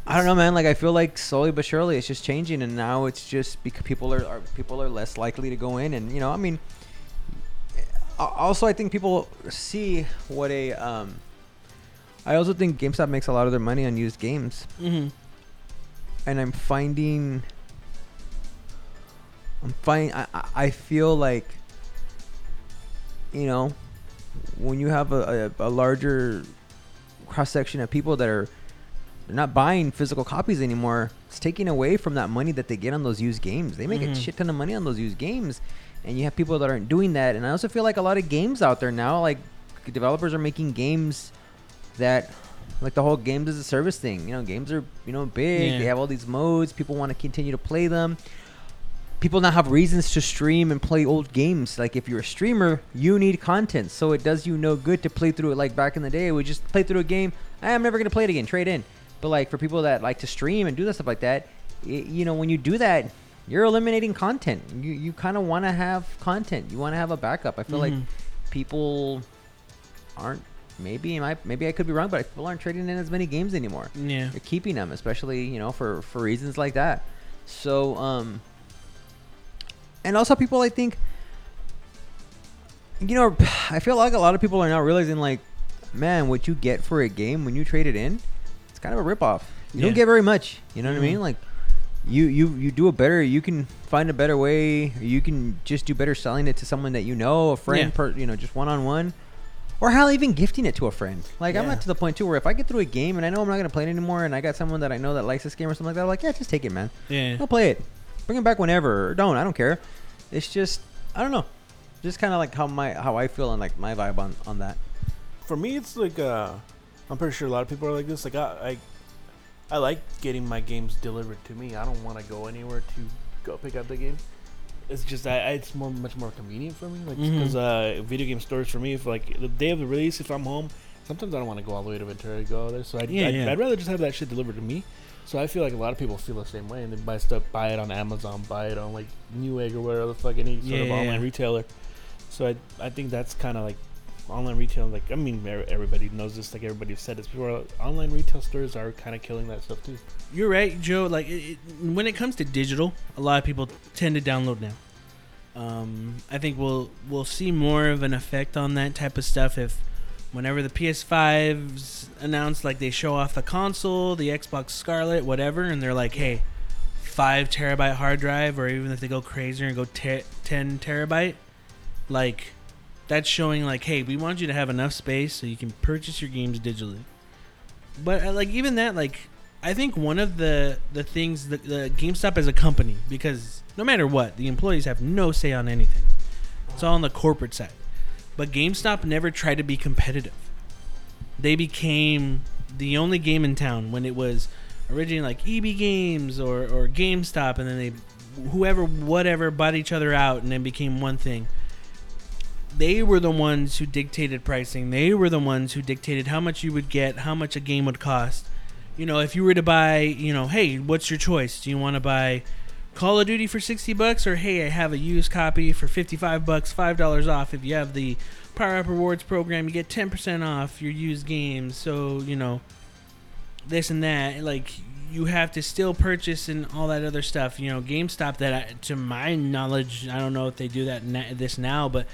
I don't know, man. Like I feel like slowly but surely it's just changing, and now it's just because people are, are people are less likely to go in, and you know, I mean, also I think people see what a, um, I also think GameStop makes a lot of their money on used games, mm-hmm. and I'm finding, I'm finding, I, I- feel like, you know, when you have a, a, a larger cross section of people that are they're not buying physical copies anymore, it's taking away from that money that they get on those used games. They make Mhm. a shit ton of money on those used games, and you have people that aren't doing that. And I also feel like a lot of games out there now, like developers are making games that like the whole games as a service thing. You know, games are you know big. Yeah. They have all these modes. People want to continue to play them. People now have reasons to stream and play old games. Like if you're a streamer, you need content. So it does you no good to play through it. Like back in the day, we just play through a game. "Ah, I'm never gonna play it again. Trade in. But like for people that like to stream and do that stuff like that, y- you know, when you do that, you're eliminating content. You you kind of want to have content. You want to have a backup. I feel like Mhm. people aren't. Maybe I maybe I could be wrong, but people aren't trading in as many games anymore. Yeah. They're keeping them, especially you know for for reasons like that. So um, and also people I think, you know, I feel like a lot of people are now realizing like, man, what you get for a game when you trade it in, it's kind of a ripoff. You Yeah. don't get very much. You know what I mean? Mhm. Like. You, you you do a better you can find a better way or you can just do better selling it to someone that you know a friend Yeah. per you know just one on one or hell even gifting it to a friend like i'm not to the point too where if i get through a game and i know i'm not going to play it anymore and i got someone that i know that likes this game or something like that i'm like yeah just take it man Yeah. Go play it bring it back whenever or don't i don't care it's just i don't know just kind of like how my how i feel and like my vibe on on that For me, it's like uh, I'm pretty sure a lot of people are like this. Like I, I, I like getting my games delivered to me. I don't want to go anywhere to go pick up the game. It's just I, I it's more much more convenient for me. Like because uh, video game stores for me, if like the day of the release, if I'm home, sometimes I don't want to go all the way to Ventura to go there. So I'd, Yeah, I'd, yeah. I'd rather just have that shit delivered to me. So I feel like a lot of people feel the same way, and they buy stuff, buy it on Amazon, buy it on like Newegg or whatever the fuck any sort Yeah, of online retailer. So I I think that's kind of like online retail. Like I mean, er- everybody knows this. Like everybody said this before. Online retail stores are kind of killing that stuff too. You're right, Joe. Like it, it, when it comes to digital, a lot of people tend to download now. Um, I think we'll we'll see more of an effect on that type of stuff if whenever the PS5's announced, like they show off the console, the Xbox Scarlett, whatever, and they're like, hey, five terabyte hard drive, or even if they go crazier and go te- ten terabyte, like that's showing like, hey, we want you to have enough space so you can purchase your games digitally. But uh, like even that, like I think one of the the things that the GameStop as a company, because no matter what, the employees have no say on anything. It's all on the corporate side. But GameStop never tried to be competitive. They became the only game in town when it was originally like EB Games or, or GameStop, and then they whoever whatever bought each other out and then became one thing. They were the ones who dictated pricing. They were the ones who dictated how much you would get, how much a game would cost you know, if you were to buy, you know, hey, what's your choice? Do you want to buy Call of Duty for 60 bucks or hey, I have a used copy for 55 bucks, $5 off. If you have the Power Up Rewards program, you get 10% off your used games. So, you know, this and that, like you have to still purchase and all that other stuff. You know, GameStop that I, to my knowledge, I don't know if they do that na- this now, but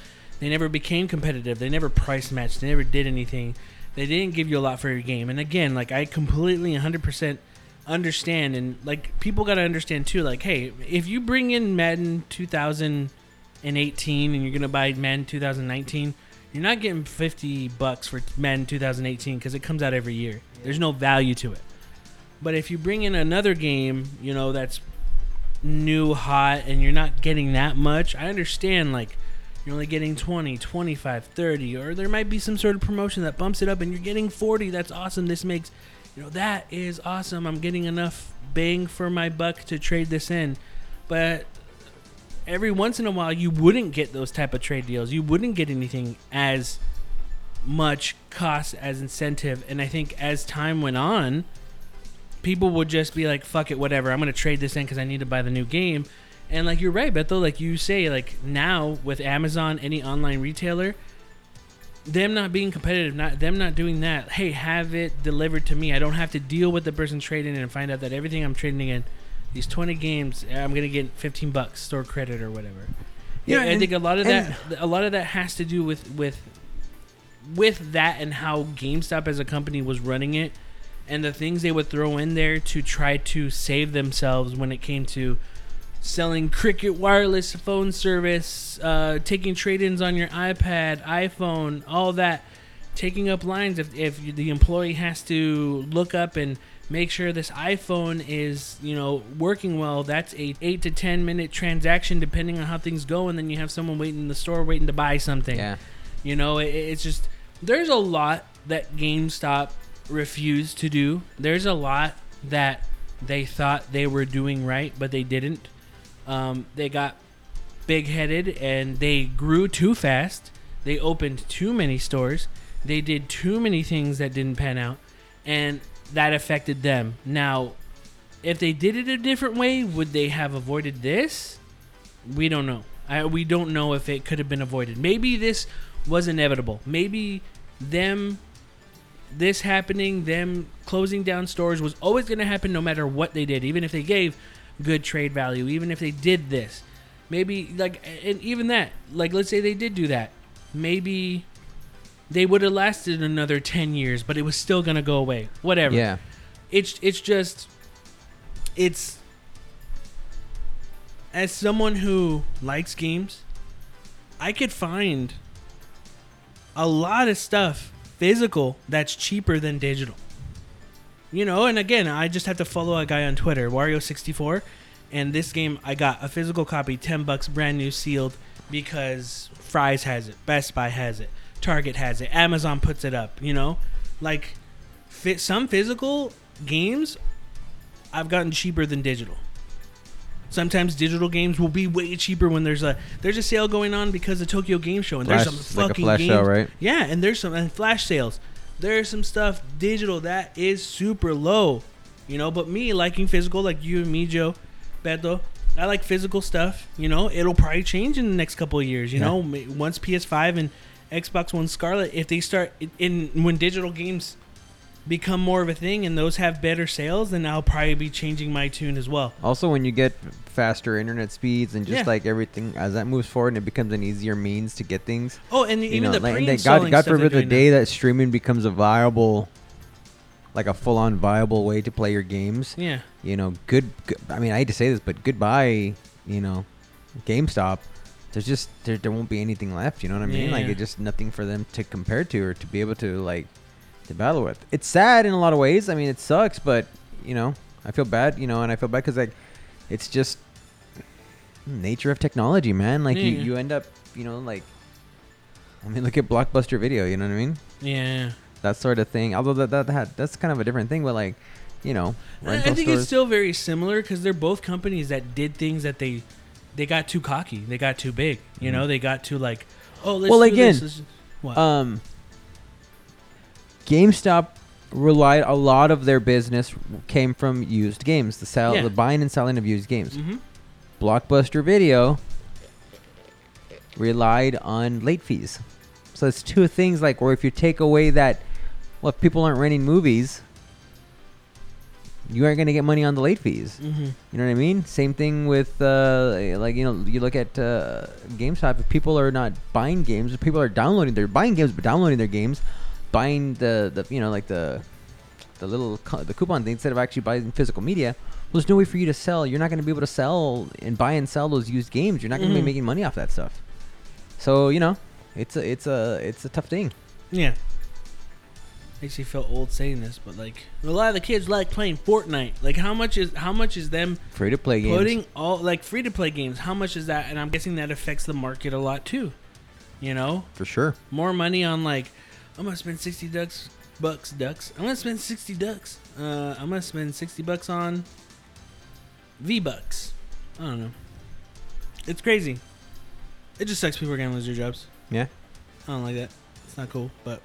they never became competitive. They never price matched. They never did anything they didn't give you a lot for your game. And again, like I completely 100% understand and like people got to understand too like hey, if you bring in Madden 2018 and you're going to buy Madden 2019, you're not getting 50 bucks for Madden 2018 cuz it comes out every year. There's no value to it. But if you bring in another game, you know, that's new hot and you're not getting that much, I understand like you're only getting 20, 25, 30, or there might be some sort of promotion that bumps it up and you're getting 40. That's awesome. This makes, you know, that is awesome. I'm getting enough bang for my buck to trade this in. But every once in a while you wouldn't get those type of trade deals. You wouldn't get anything as much cost as incentive. And I think as time went on, people would just be like, "Fuck it, whatever. I'm gonna trade this in because I need to buy the new game." And like you're right, Beto. Like you say, like now with Amazon, any online retailer, them not being competitive, not them not doing that. Hey, have it delivered to me. I don't have to deal with the person trading in and find out that everything I'm trading in, these 20 games, I'm gonna get 15 bucks store credit or whatever. Yeah, Yeah, I think a lot of and- that, a lot of that has to do with with with that and how GameStop as a company was running it, and the things they would throw in there to try to save themselves when it came to selling Cricket wireless phone service, uh, taking trade-ins on your iPad, iPhone, all that, taking up lines. If if the employee has to look up and make sure this iPhone is you know working well, that's a eight to ten minute transaction depending on how things go, and then you have someone waiting in the store waiting to buy something. Yeah. You know, it, it's just there's a lot that GameStop refused to do. There's a lot that they thought they were doing right, but they didn't. Um, they got big headed and they grew too fast. They opened too many stores. They did too many things that didn't pan out, and that affected them. Now, if they did it a different way, would they have avoided this? We don't know. I, we don't know if it could have been avoided. Maybe this was inevitable. Maybe them, this happening, them closing down stores was always going to happen no matter what they did, even if they gave good trade value, even if they did this. Maybe, like, and even that, like, let's say they did do that. Maybe they would have lasted another 10 years, but it was still going to go away. Whatever Yeah. it's it's just it's as someone who likes games i could find a lot of stuff physical that's cheaper than digital you know and again i just have to follow a guy on twitter wario64 and this game i got a physical copy 10 bucks brand new sealed because Fry's has it best buy has it target has it amazon puts it up you know like fit some physical games I've gotten cheaper than digital. Sometimes digital games will be way cheaper when there's a there's a sale going on because of Tokyo Game Show and Flash, there's some like a fucking flash games. sale, right? Yeah, and there's some and flash sales. There's some stuff digital that is super low, you know. But me liking physical, like you and me, Joe, Beto, I like physical stuff. You know, it'll probably change in the next couple of years. You Yeah. know, once PS5 and Xbox One Scarlett, if they start in- in when digital games become more of a thing and those have better sales, then I'll probably be changing my tune as well. Also, when you get faster internet speeds and just Yeah. like everything as that moves forward and it becomes an easier means to get things, Oh, and even the like, and God, God forbid the doing day now. that streaming becomes a viable, like a full-on viable way to play your games. Yeah, You know, good, good. I mean, I hate to say this, but goodbye. You know, GameStop. There's just there, there won't be anything left. You know what I mean? Like Yeah. it's just nothing for them to compare to or to be able to like to battle with. It's sad in a lot of ways. I mean, it sucks, but you know, I feel bad. You know, and I feel bad because like it's just nature of technology, man. Like you, Yeah. you end up, you know, like I mean, look at Blockbuster Video. You know what I mean? yeah. That sort of thing. Although that that, that that's kind of a different thing, but like, you know, I- think stores. it's still very similar because they're both companies that did things that they they got too cocky, they got too big. You Mhm. know, they got too like, oh, let's Well, do again, this, let's- what? Um, GameStop relied a lot of their business came from used games, the sell, Yeah. the buying and selling of used games. hmm Blockbuster Video relied on late fees. So it's two things like where if you take away that, well, if people aren't renting movies, you aren't going to get money on the late fees. hmm You know what I mean? Same thing with uh, like you know you look at uh, GameStop. If people are not buying games, if people are downloading, they're buying games but downloading their games, buying the the you know like the the little co- the coupon thing instead of actually buying physical media. Well, there's no way for you to sell. You're not going to be able to sell and buy and sell those used games. You're not going to Mhm. be making money off that stuff. So you know, it's a it's a it's a tough thing. Yeah. Makes me feel old saying this, but like a lot of the kids like playing Fortnite. Like how much is how much is them Free to play games. putting all like free to play games? How much is that? And I'm guessing that affects the market a lot too. You know, For sure. more money on like I'm gonna spend sixty ducks, bucks, ducks. I'm gonna spend sixty ducks. Uh, I'm gonna spend sixty bucks on V bucks. I don't know. It's crazy. It just sucks people are gonna lose their jobs. Yeah. I don't like that. It's not cool, but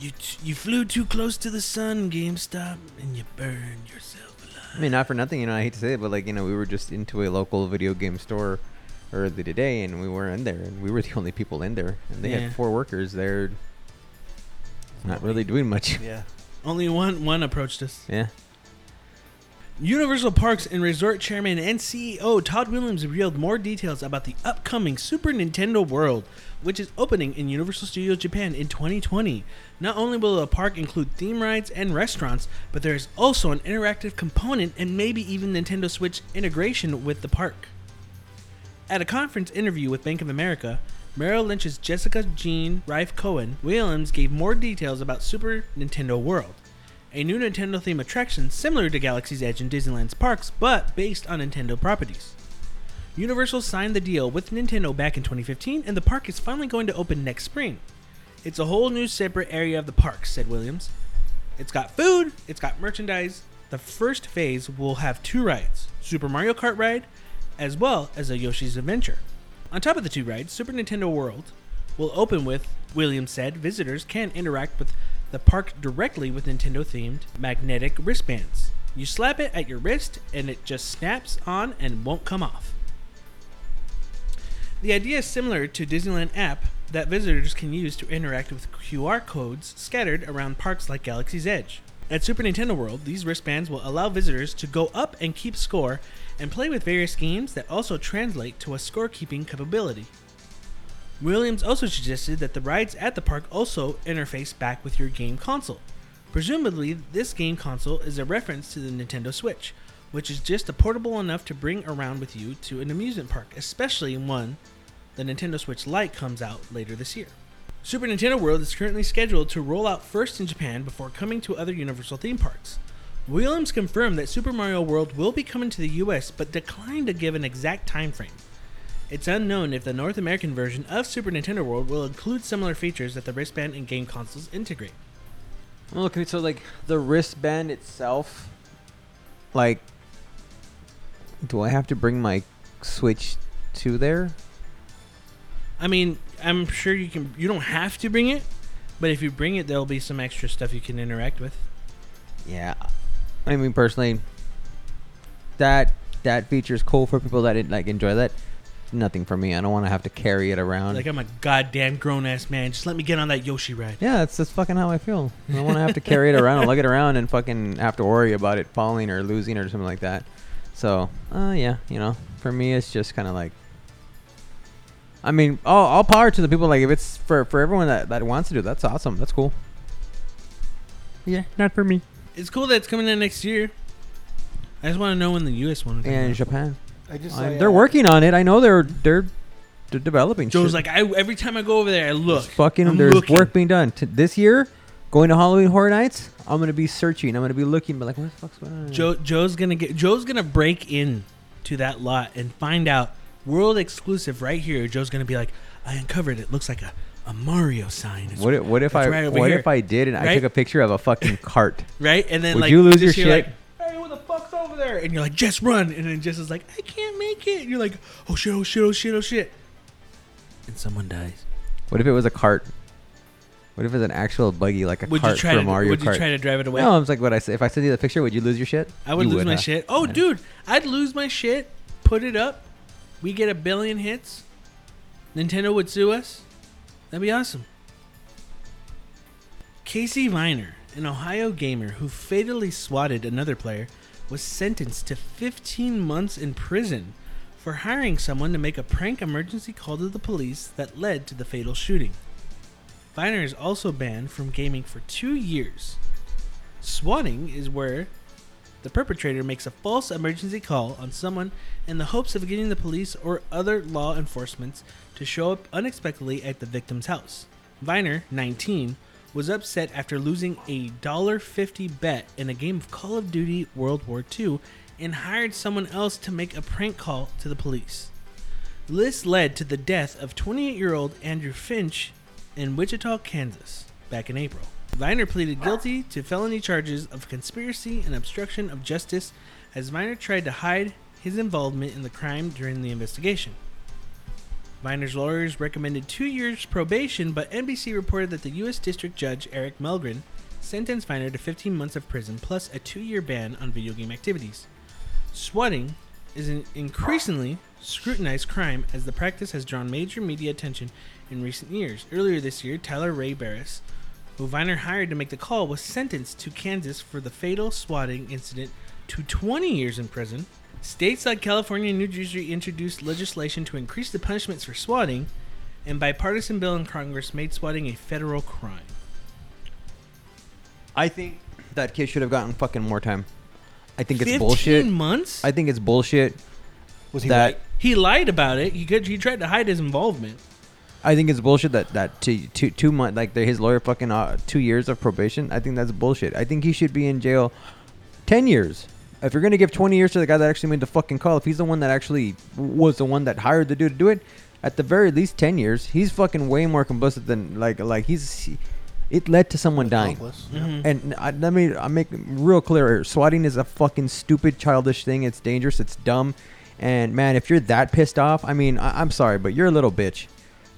you t- you flew too close to the sun, GameStop, and you burned yourself alive. I mean, not for nothing, you know. I hate to say it, but like, you know, we were just into a local video game store early today, and we were in there, and we were the only people in there, and they Yeah. had four workers. They're not really doing much. Yeah. Only one one approached us. yeah. Universal Parks and Resort Chairman and CEO Tom Williams revealed more details about the upcoming Super Nintendo World, which is opening in Universal Studios Japan in 2020. Not only will the park include theme rides and restaurants, but there is also an interactive component and maybe even Nintendo Switch integration with the park. At a conference interview with Bank of America, Merrill Lynch's Jessica Jean Reif Cohen Williams gave more details about Super Nintendo World, a new Nintendo themed attraction similar to Galaxy's Edge and Disneyland's parks, but based on Nintendo properties. Universal signed the deal with Nintendo back in 2015, and the park is finally going to open next spring. It's a whole new separate area of the park, said Williams. It's got food, it's got merchandise. The first phase will have two rides Super Mario Kart ride, as well as a Yoshi's Adventure. On top of the two rides, Super Nintendo World will open with, Williams said, visitors can interact with the park directly with Nintendo themed magnetic wristbands. You slap it at your wrist and it just snaps on and won't come off. The idea is similar to Disneyland app that visitors can use to interact with QR codes scattered around parks like Galaxy's Edge. At Super Nintendo World, these wristbands will allow visitors to go up and keep score and play with various games that also translate to a scorekeeping capability. Williams also suggested that the rides at the park also interface back with your game console. Presumably, this game console is a reference to the Nintendo Switch, which is just a portable enough to bring around with you to an amusement park, especially when the Nintendo Switch Lite comes out later this year. Super Nintendo World is currently scheduled to roll out first in Japan before coming to other Universal theme parks. Williams confirmed that Super Mario World will be coming to the US but declined to give an exact time frame. It's unknown if the North American version of Super Nintendo World will include similar features that the wristband and game consoles integrate. Okay, so like the wristband itself, like, do I have to bring my Switch to there? I mean, I'm sure you can you don't have to bring it, but if you bring it there'll be some extra stuff you can interact with. Yeah. I mean, personally, that that feature is cool for people that like enjoy that. Nothing for me. I don't want to have to carry it around. Like I'm a goddamn grown ass man. Just let me get on that Yoshi ride. yeah, that's that's fucking how I feel. I don't want to have to carry it around and lug it around and fucking have to worry about it falling or losing or something like that. So, uh, yeah, you know, for me, it's just kind of like. I mean, all, all power to the people. Like, if it's for for everyone that, that wants to do, it, that's awesome. That's cool. Yeah, not for me. It's cool that it's coming in next year. I just want to know when the US one. will come And out. Japan, I just I'm- they're working on it. I know they're they're they're developing. Joe's shit. like I every time I go over there I look. There's fucking I'm there's looking. work being done. T- this year, going to Halloween Horror Nights, I'm gonna be searching. I'm gonna be looking, but like, what the fuck's going on? Joe Joe's gonna get Joe's gonna break in to that lot and find out world exclusive right here. Joe's gonna be like, I uncovered it. Looks like a, a Mario sign. What if, what if I right what here. if I did and I took a picture of a fucking cart? right? And then Would like you lose your shit? Like, hey, what the fuck's over there? And you're like, just run. And then Jess is like, I can't make it. And you're like, oh shit, oh shit, oh shit, oh shit. And someone dies. What if it was a cart? What if it's an actual buggy like a Would you cart try for to Mario Would you try to drive it away? no, I was like, what I say. If I send you the picture, would you lose your shit? I would You lose my huh? shit. Oh, Yeah. dude, I'd lose my shit. Put it up. We get a billion hits. Nintendo would sue us. That'd be awesome. Casey Viner, an Ohio gamer who fatally swatted another player, was sentenced to 15 months in prison for hiring someone to make a prank emergency call to the police that led to the fatal shooting. Viner is also banned from gaming for two years. Swatting is where the perpetrator makes a false emergency call on someone in the hopes of getting the police or other law enforcement to show up unexpectedly at the victim's house. Viner, 19, was upset after losing a $1.50 bet in a game of Call of Duty World War II and hired someone else to make a prank call to the police. This led to the death of 28 year old Andrew Finch in Wichita, Kansas, back in April. Viner pleaded guilty to felony charges of conspiracy and obstruction of justice as Viner tried to hide his involvement in the crime during the investigation. Viner's lawyers recommended two years probation, but NBC reported that the U.S. District Judge Eric Melgren sentenced Viner to 15 months of prison plus a two year ban on video game activities. Swatting is an increasingly scrutinized crime as the practice has drawn major media attention in recent years. Earlier this year, Tyler Raj Barriss, who Viner hired to make the call, was sentenced to Kansas for the fatal swatting incident to 20 years in prison. States like California and New Jersey introduced legislation to increase the punishments for swatting, and bipartisan bill in Congress made swatting a federal crime. I think that kid should have gotten fucking more time. I think it's 15 bullshit. months? I think it's bullshit. Was he that right? he lied about it. He could, he tried to hide his involvement. I think it's bullshit that that two two two months like the, his lawyer fucking uh, two years of probation. I think that's bullshit. I think he should be in jail ten years. If you're gonna give twenty years to the guy that actually made the fucking call, if he's the one that actually was the one that hired the dude to do it, at the very least ten years. He's fucking way more complicit than like like he's. He, it led to someone dying. Accomplice. Mhm. And I, let me I make it real clear here. Swatting is a fucking stupid, childish thing. It's dangerous. It's dumb. And man, if you're that pissed off, I mean, I, I'm sorry, but you're a little bitch.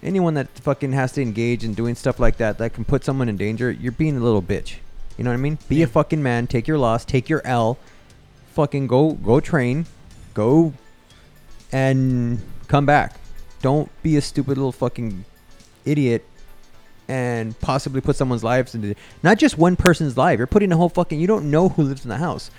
Anyone that fucking has to engage in doing stuff like that, that can put someone in danger, you're being a little bitch. You know what I mean? Be Yeah. a fucking man. Take your loss. Take your L. Fucking go go train. Go and come back. Don't be a stupid little fucking idiot and possibly put someone's lives into not just one person's life. You're putting a whole fucking. You don't know who lives in the house.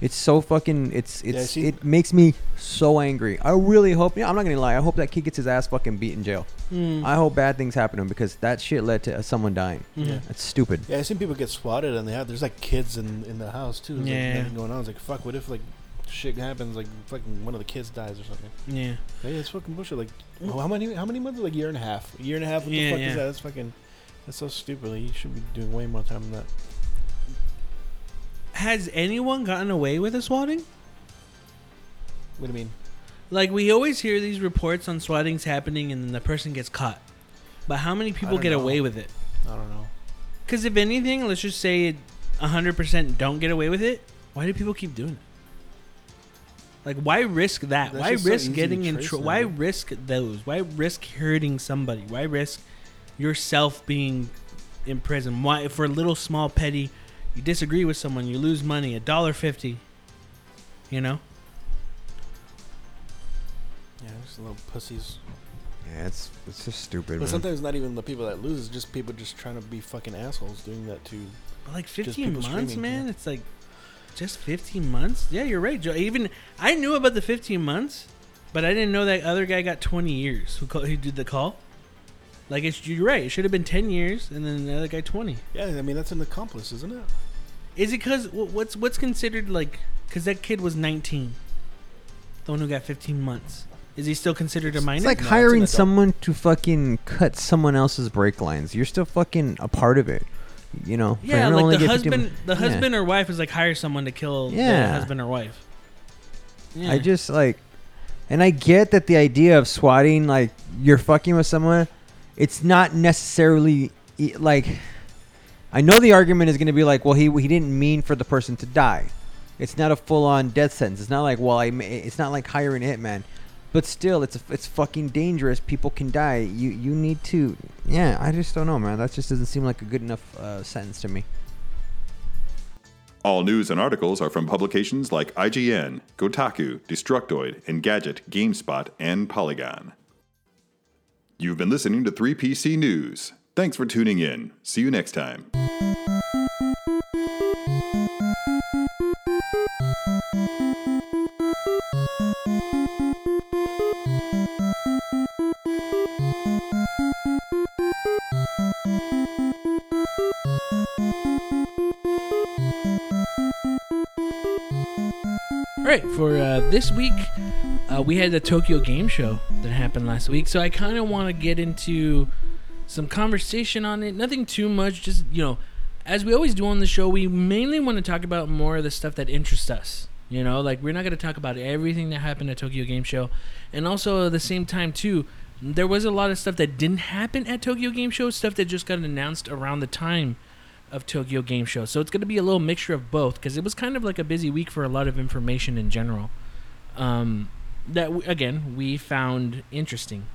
It's so fucking. It's Yeah, it's. it makes me so angry. I really hope. Yeah, I'm not gonna lie. I hope that kid gets his ass fucking beat in jail. Mm. I hope bad things happen to him because that shit led to uh, someone dying. Mhm. Yeah. That's stupid. Yeah, I've seen people get swatted and they have there's like kids in in the house too. There's, Yeah. like going on. It's like fuck. What if like shit happens? Like fucking one of the kids dies or something. Yeah. Yeah, it's fucking bullshit. Like oh, how many how many months? Like a year and a half. A year and a half. What Yeah, the fuck yeah. is that? That's fucking. That's so stupid. Like, you should be doing way more time than that. Has anyone gotten away with a swatting? What do you mean? Like we always hear these reports on swattings happening and then the person gets caught. But how many people don't get know. away with it? I don't know. Because if anything, let's just say it 100% don't get away with it. Why do people keep doing it? Like, why risk that? That's why just so risk getting in trouble? Why risk those? Why risk hurting somebody? Why risk yourself being in prison? Why, for a little small petty, you disagree with someone, you lose money, a dollar fifty. You know? Yeah, just little pussies. Yeah, it's it's just stupid. But man. sometimes not even the people that lose. It's just people just trying to be fucking assholes doing that too. But like Just 15 months, screaming, man. yeah. It's like just 15 months. Yeah, you're right, Joe. Even I knew about the 15 months, but I didn't know that other guy got 20 years. Who called, who did the call? Like it's you're right. It should have been 10 years, and then the other guy 20. Yeah, I mean that's an accomplice, isn't it? Is it because what's what's considered like? Because that kid was 19, the one who got 15 months. Is he still considered a minor? It's like No, hiring someone to fucking cut someone else's brake lines. You're still fucking a part of it. You know. Yeah, him to only like the get 15 husband, the Yeah. husband or wife is like hire someone to kill the Yeah. husband or wife. Yeah. I just like, and I get that the idea of swatting, like you're fucking with someone, it's not necessarily like. I know the argument is going to be like, well, he he didn't mean for the person to die. It's not a full on death sentence. It's not like, well, I. It's not like hiring a hitman, but still, it's it's fucking dangerous. People can die. You you need to. Yeah, I just don't know, man. That just doesn't seem like a good enough uh, sentence to me. All news and articles are from publications like IGN, Kotaku, Destructoid, Engadget, GameSpot, and Polygon. You've been listening to 3PC News. Thanks for tuning in. See you next time. All right, for uh, this week, uh, we had the Tokyo Game Show that happened last week, so I kind of want to get into some conversation on it. Nothing too much, just you know, as we always do on the show, we mainly want to talk about more of the stuff that interests us. You know, like we're not going to talk about everything that happened at Tokyo Game Show, and also at the same time too, there was a lot of stuff that didn't happen at Tokyo Game Show, stuff that just got announced around the time of Tokyo Game Show. So it's going to be a little mixture of both because it was kind of like a busy week for a lot of information in general. Um, that again we found interesting.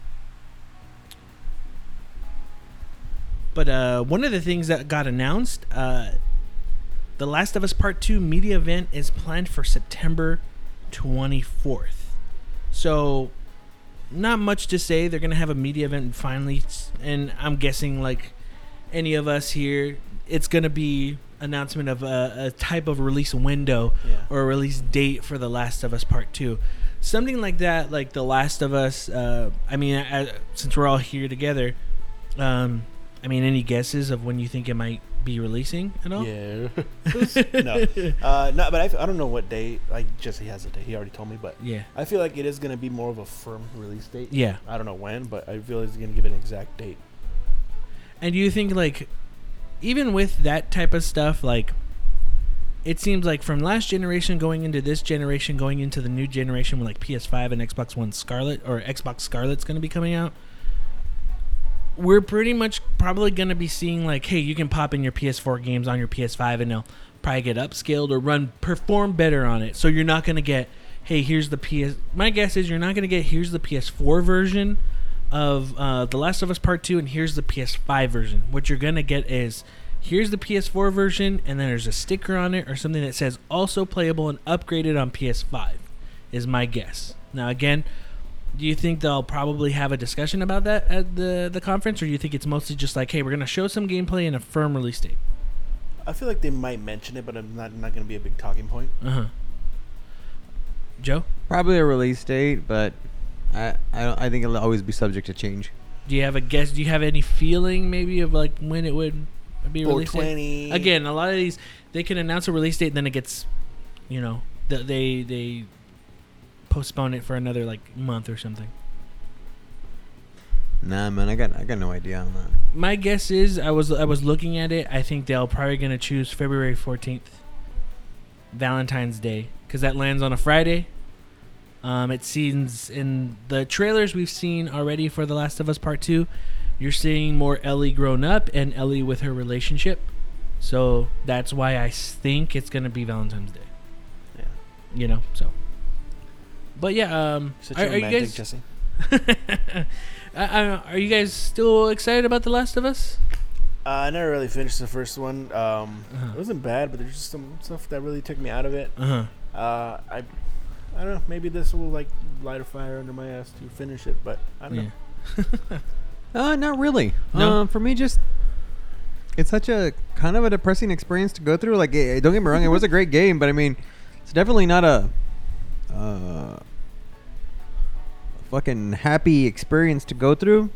But uh, one of the things that got announced, uh, the Last of Us Part Two media event is planned for September twenty fourth. So, not much to say. They're gonna have a media event finally, and I'm guessing like any of us here, it's gonna be announcement of a, a type of release window Yeah. or a release date for The Last of Us Part 2. Something like that, like The Last of Us. Uh, I mean, uh, since we're all here together, um, I mean, any guesses of when you think it might be releasing at all? Yeah. no. Uh, no, but I don't know what day. Like Jesse has a date. He already told me, but Yeah. I feel like it is going to be more of a firm release date. Yeah. I don't know when, but I feel he's going to give an exact date. And do you think, like, even with that type of stuff, like, it seems like from last generation going into this generation, going into the new generation with like PS5 and Xbox One Scarlett or Xbox Scarlett's going to be coming out, we're pretty much probably going to be seeing like, hey, you can pop in your PS4 games on your PS5 and they'll probably get upscaled or run perform better on it. So you're not going to get, hey, here's the PS. My guess is you're not going to get here's the PS4 version of uh, The Last of Us Part 2 and here's the PS5 version. What you're going to get is here's the PS4 version and then there's a sticker on it or something that says also playable and upgraded on PS5 is my guess. Now again, do you think they'll probably have a discussion about that at the the conference or do you think it's mostly just like hey, we're going to show some gameplay and a firm release date? I feel like they might mention it, but I'm not not going to be a big talking point. Uh-huh. Joe, Probably a release date, but I I, don't, I think it'll always be subject to change. do you have a guess? Do you have any feeling maybe of like when it would be released? 420. Again, a lot of these they can announce a release date, and then it gets, you know, th- they they postpone it for another like month or something. Nah, man, I got I got no idea on that. My guess is I was I was looking at it. I think they'll probably gonna choose February fourteenth, Valentine's Day, because that lands on a Friday. Um, it seems in the trailers we've seen already for The Last of Us Part Two, you're seeing more Ellie grown up and Ellie with her relationship. So that's why I think it's gonna be Valentine's Day. Yeah. You know, so. But yeah, um, Such are, a are you guys? Jesse. I, I, are you guys still excited about The Last of Us? Uh, I never really finished the first one. Um, Uh-huh. It wasn't bad, but there's just some stuff that really took me out of it. Uh huh. Uh, I, I don't know. Maybe this will like light a fire under my ass to finish it, but I don't Yeah. know. Uh, not really. No? Uh, for me, just it's such a kind of a depressing experience to go through. Like, eh, don't get me wrong, it was a great game, but I mean, it's definitely not a uh, fucking happy experience to go through.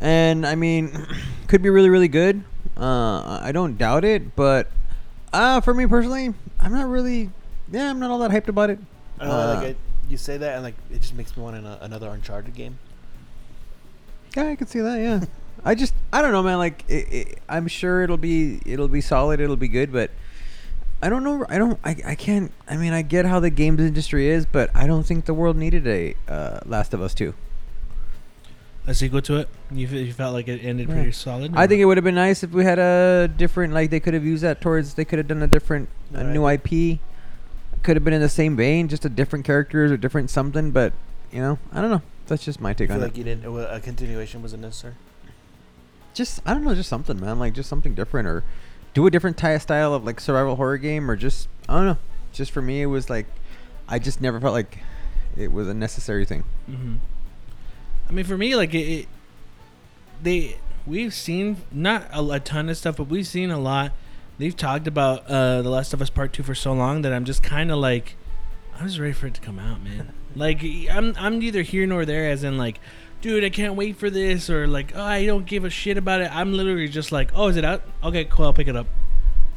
And I mean, could be really, really good. Uh, I don't doubt it, but uh, for me personally, I'm not really. Yeah, I'm not all that hyped about it. I know. Uh, Like I, you say that, and like it just makes me want an, another Uncharted game. Yeah, I could see that. Yeah, I just I don't know, man. Like it, it, I'm sure it'll be it'll be solid. It'll be good, but I don't know. I don't. I, I can't. I mean, I get how the games industry is, but I don't think the world needed a uh, Last of Us two. A sequel to it? You, fe- you felt like it ended Yeah. pretty solid? I think it would have been nice if we had a different. Like they could have used that towards. They could have done a different, a Right. new IP. Could have been in the same vein, just a different characters or different something. But you know, I don't know. That's just my take feel on like it. you didn't. it wa- A continuation wasn't necessary. just I don't know, just something, man. Like just something different, or do a different ty- style of like survival horror game, or just I don't know. Just for me, it was like I just never felt like it was a necessary thing. hmm I mean, for me, like it, it they we've seen not a, a ton of stuff, but we've seen a lot. They've talked about uh, the Last of Us Part Two for so long that I'm just kind of like, I'm just ready for it to come out, man. like I'm I'm neither here nor there, as in like, dude, I can't wait for this, or like, oh, I don't give a shit about it. I'm literally just like, oh, is it out? Okay, cool, I'll pick it up.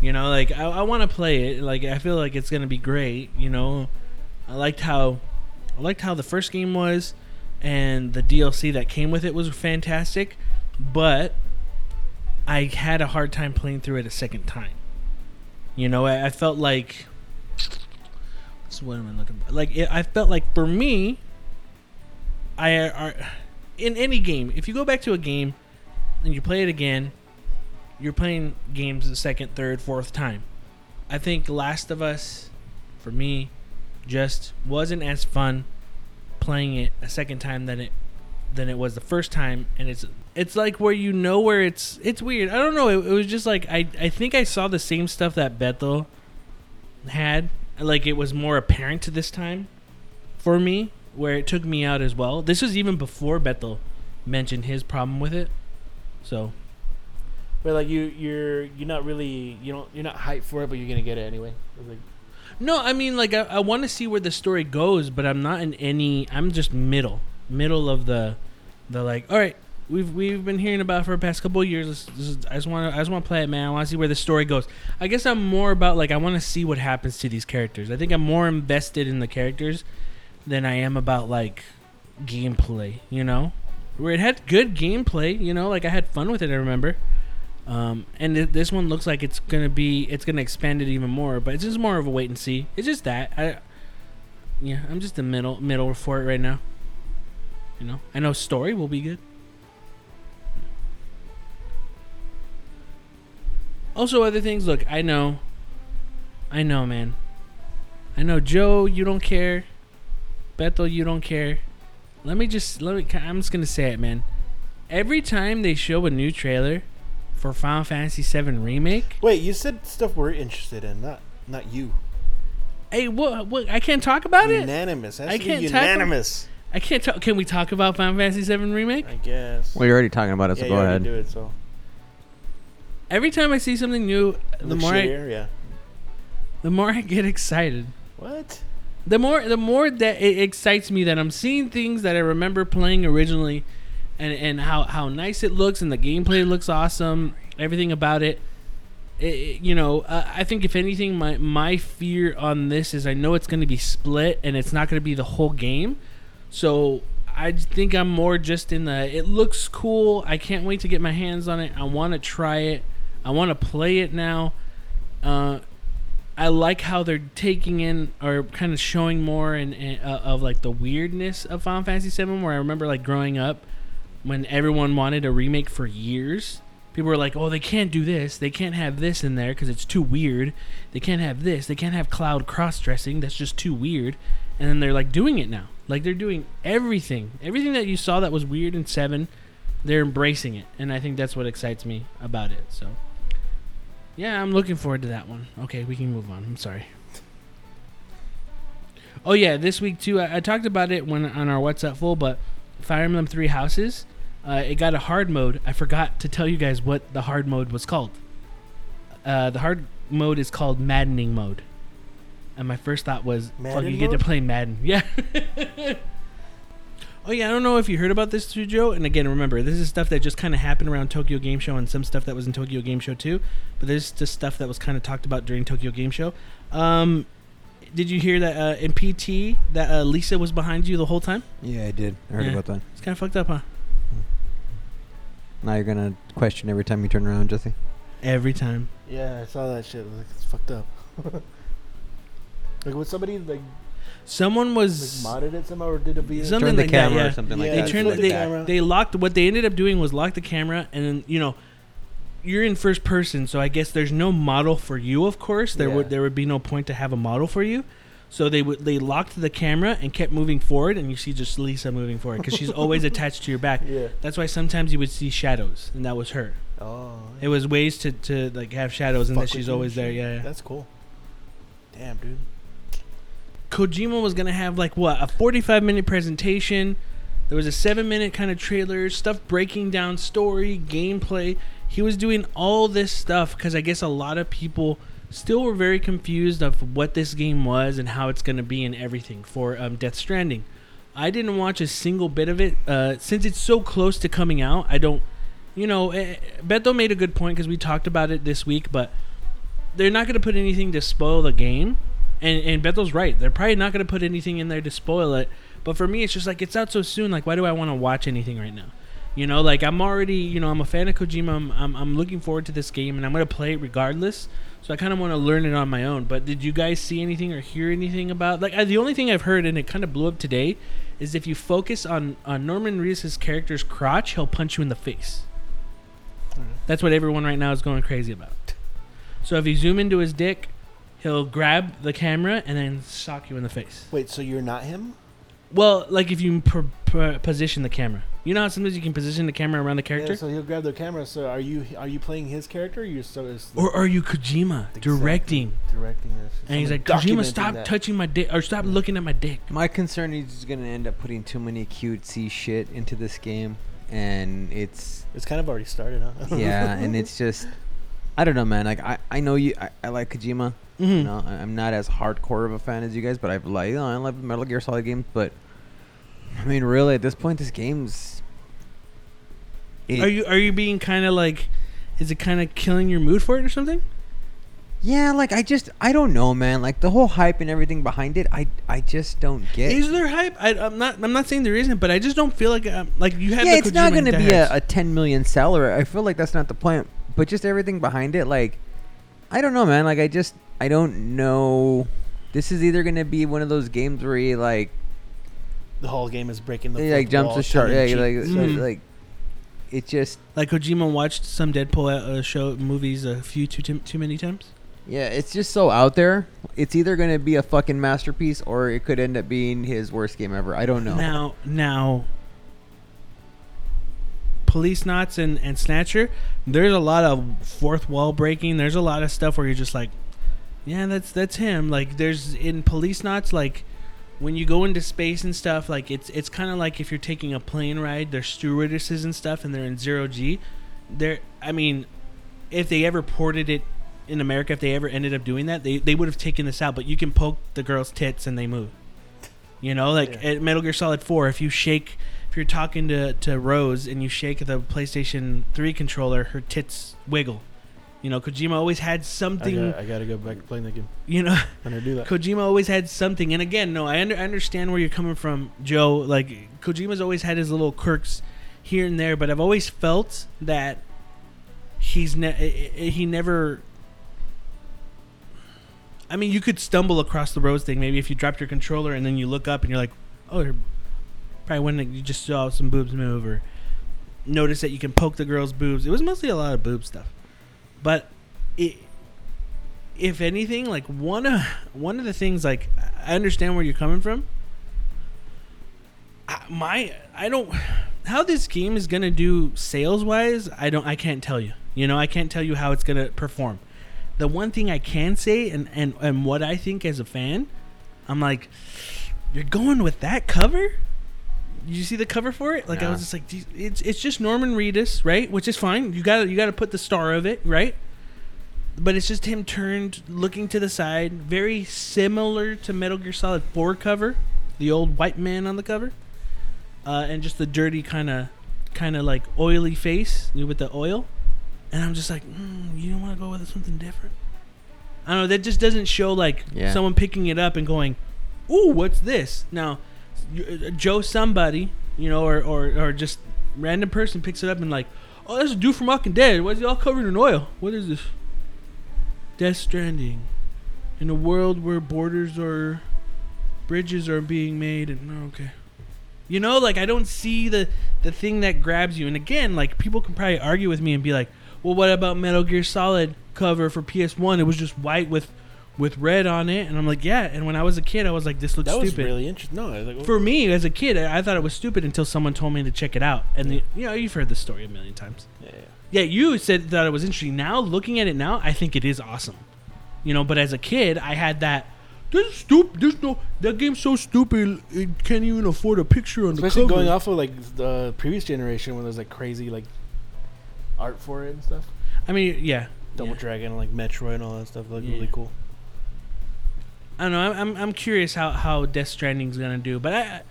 You know, like I, I want to play it. Like I feel like it's gonna be great. You know, I liked how I liked how the first game was, and the DLC that came with it was fantastic, but I had a hard time playing through it a second time. You know, I, I felt like what am I looking for? Like it, I felt like for me, I are in any game. If you go back to a game and you play it again, you're playing games the second, third, fourth time. I think Last of Us, for me, just wasn't as fun playing it a second time than it than it was the first time, and it's it's like where you know where it's it's weird. I don't know. It, it was just like I I think I saw the same stuff that Beto had. Like it was more apparent to this time for me, where it took me out as well. This was even before Beto mentioned his problem with it. So But like you, you're you're not really you don't you're not hyped for it, but you're gonna get it anyway. Like, no, I mean like I, I want to see where the story goes, but I'm not in any. I'm just middle, middle of the, the like. All right, we've we've been hearing about it for the past couple of years. This, this is, I just want to I just want to play it, man. I want to see where the story goes. I guess I'm more about like I want to see what happens to these characters. I think I'm more invested in the characters than I am about like gameplay. You know, where it had good gameplay. You know, like I had fun with it. I remember. Um, and th- this one looks like it's gonna be it's gonna expand it even more, but it's just more of a wait and see. It's just that I, yeah, I'm just the middle middle for it right now. You know, I know story will be good. Also, other things. Look, I know, I know, man. I know, Joe. You don't care. Beto, you don't care. Let me just let me. I'm just gonna say it, man. Every time they show a new trailer for Final Fantasy VII remake, wait, you said stuff we're interested in, not not you. hey, what? What? I can't talk about it. Unanimous. It has I can't tackle- unanimous. I can't talk. Can we talk about Final Fantasy VII remake? I guess. Well, you're already talking about it, so yeah, go you already ahead. Do it, so Every time I see something new, the Look more I, yeah. the more I get excited. What? The more the more that it excites me that I'm seeing things that I remember playing originally, and and how how nice it looks and the gameplay looks awesome. Everything about it. It, you know, uh, I think if anything, my my fear on this is I know it's going to be split and it's not going to be the whole game. So I think I'm more just in the. It looks cool. I can't wait to get my hands on it. I want to try it. I want to play it now. Uh, I like how they're taking in or kind of showing more and uh, of like the weirdness of Final Fantasy VII. Where I remember like growing up when everyone wanted a remake for years. People were like, "Oh, they can't do this. They can't have this in there because it's too weird. They can't have this. They can't have cloud cross-dressing. That's just too weird." And then they're like doing it now. Like they're doing everything. Everything that you saw that was weird in 7, they're embracing it. And I think that's what excites me about it. So yeah, I'm looking forward to that one. Okay, we can move on. I'm sorry. Oh yeah, this week too. I, I talked about it when on our What's Up Full, but Fire Emblem Three Houses, uh, it got a hard mode. I forgot to tell you guys what the hard mode was called. Uh, the hard mode is called Maddening mode, and my first thought was, "Fuck, you get to play Madden." Yeah. Oh yeah, I don't know if you heard about this too, Joe. And again, remember, this is stuff that just kind of happened around Tokyo Game Show, and some stuff that was in Tokyo Game Show too. But there's just stuff that was kind of talked about during Tokyo Game Show. Um, did you hear that uh, in PT that uh, Lisa was behind you the whole time? Yeah, I did. I heard Yeah. about that. It's kind of fucked up, huh? Now you're gonna question every time you turn around, Jesse. Every time. Yeah, I saw that shit. Like, it's fucked up. like, was somebody like, Someone like was modded it somehow, or did it be? Something Turn the like that, camera yeah. or something like Yeah, they that. turned flip they, the camera. they locked what they ended up doing was lock the camera and then you know you're in first person so i guess there's no model for you of course there Yeah. would there would be no point to have a model for you so they would they locked the camera and kept moving forward and you see just lisa moving forward because she's always attached to your back Yeah. that's why sometimes you would see shadows and that was her Oh. it was ways to, to like have shadows and Fuck that she's always there yeah, yeah. That's cool. Damn, dude. Kojima was gonna have like what a 45 minute presentation. There was a seven minute kind of trailer, stuff breaking down story, gameplay. He was doing all this stuff because I guess a lot of people still were very confused of what this game was and how it's gonna be and everything for um, Death Stranding. I didn't watch a single bit of it uh, since it's so close to coming out. I don't, you know, eh, Beto made a good point because we talked about it this week, but they're not to put anything to spoil the game. And and Beto's right. They're probably not going to put anything in there to spoil it. But for me, it's just like it's out so soon. Like, why do I want to watch anything right now? You know, like I'm already, you know, I'm a fan of Kojima. I'm, I'm, I'm looking forward to this game, and I'm going to play it regardless. So I kind of want to learn it on my own. But did you guys see anything or hear anything about like I, the only thing I've heard and it kind of blew up today is if you focus on on Norman Reedus' character's crotch, he'll punch you in the face. Hmm. That's what everyone right now is going crazy about. So if you zoom into his dick, he'll grab the camera and then sock you in the face. Wait, so you're not him? Well, like if you per, per, position the camera. You know how sometimes you can position the camera around the character? Yeah, so he'll grab the camera. So are you are you playing his character? Or you're so is or are you Kojima Exactly. directing? directing this? And he's Someone like, Kojima, documenting stop that. touching my dick or stop looking at my dick. My concern is he's gonna end up putting too many cutesy shit into this game, and it's It's kind of already started, huh? yeah, and it's just I don't know, man. Like I, I know you, I, I like Kojima. Mhm. You know, I'm not as hardcore of a fan as you guys, but I've like, you know, I love Metal Gear Solid games. But I mean, really, at this point, this game's. it- Are you are you being kind of like, is it kind of killing your mood for it or something? Yeah, like I just, I don't know, man. Like the whole hype and everything behind it, I, I just don't get. Is there hype? I, I'm not. I'm not saying there isn't, but I just don't feel like um, like you have. yeah, it's not going to be a, a 10 million seller. I feel like that's not the point. But just everything behind it, like, I don't know, man. Like, I just, I don't know. This is either going to be one of those games where he, like, the whole game is breaking the he, like jumps wall, the shark. Yeah, tongue-in-cheek. like, Mhm. like, it just, like Kojima watched some Deadpool uh, show movies a few too too, too many times. yeah, it's just so out there. It's either going to be a fucking masterpiece or it could end up being his worst game ever. I don't know. Now, now, Policenauts and, and Snatcher, there's a lot of fourth wall breaking. There's a lot of stuff where you're just like, yeah, that's that's him. Like, there's in Policenauts, like when you go into space and stuff, like it's it's kind of like if you're taking a plane ride. There's stewardesses and stuff, and they're in zero g. There, I mean, if they ever ported it in America, if they ever ended up doing that, they they would have taken this out. But you can poke the girl's tits and they move. You know, like Yeah. at Metal Gear Solid 4, if you shake, if you're talking to, to Rose and you shake the PlayStation 3 controller, her tits wiggle. You know, Kojima always had I, something, got, I gotta go back to playing the game. you know, I'm gonna do that. Kojima always had something. And again, no, I under, I understand where you're coming from, Joe. Like, Kojima's always had his little quirks here and there, but I've always felt that he's ne- i- i- he never. I mean, you could stumble across the Rose thing maybe if you dropped your controller and then you look up and you're like, oh, probably when you just saw some boobs move or notice that you can poke the girl's boobs. It was mostly a lot of boob stuff, but it if anything, like one of one of the things, like I understand where you're coming from. I, my I don't how this game is gonna do sales wise. I don't I can't tell you. You know I can't tell you how it's gonna perform. The one thing I can say and and and what I think as a fan, I'm like, you're going with that cover. Did you see the cover for it? Like I was just like, it's it's just Norman Reedus, right? Which is fine. You got you got to put the star of it, right? but it's just him turned looking to the side very similar to metal gear solid 4 cover the old white man on the cover uh, and just the dirty kind of kind of like oily face with the oil and i'm just like mm, you don't want to go with something different i don't know that just doesn't show like Yeah. someone picking it up and going ooh what's this now Uh, joe somebody you know or, or or just random person picks it up and like oh that's a dude from walking dead. Why is he all covered in oil? What is this? Death Stranding, in a world where borders or bridges are being made, and oh, okay, you know, like I don't see the the thing that grabs you. And again, like people can probably argue with me and be like, well, what about Metal Gear Solid cover for PS1? It was just white with with red on it, and I'm like, yeah. And when I was a kid, I was like, this looks That was stupid. really interesting. No, I was like, oh. For me as a kid, I, I thought it was stupid until someone told me to check it out. And the, you know, you've heard this story a million times. yeah, yeah. Yeah, you said that it was interesting. Now looking at it now, I think it is awesome. You know, but as a kid, I had that. This is stupid. There's no that game's so stupid. It can't even afford a picture on Especially the cover. going off of like the previous generation when there's like crazy like art for it and stuff. I mean, yeah, Double yeah. Dragon and like Metroid and all that stuff look Yeah. really cool. I don't know. I'm, I'm curious how how Death Stranding's gonna do, but I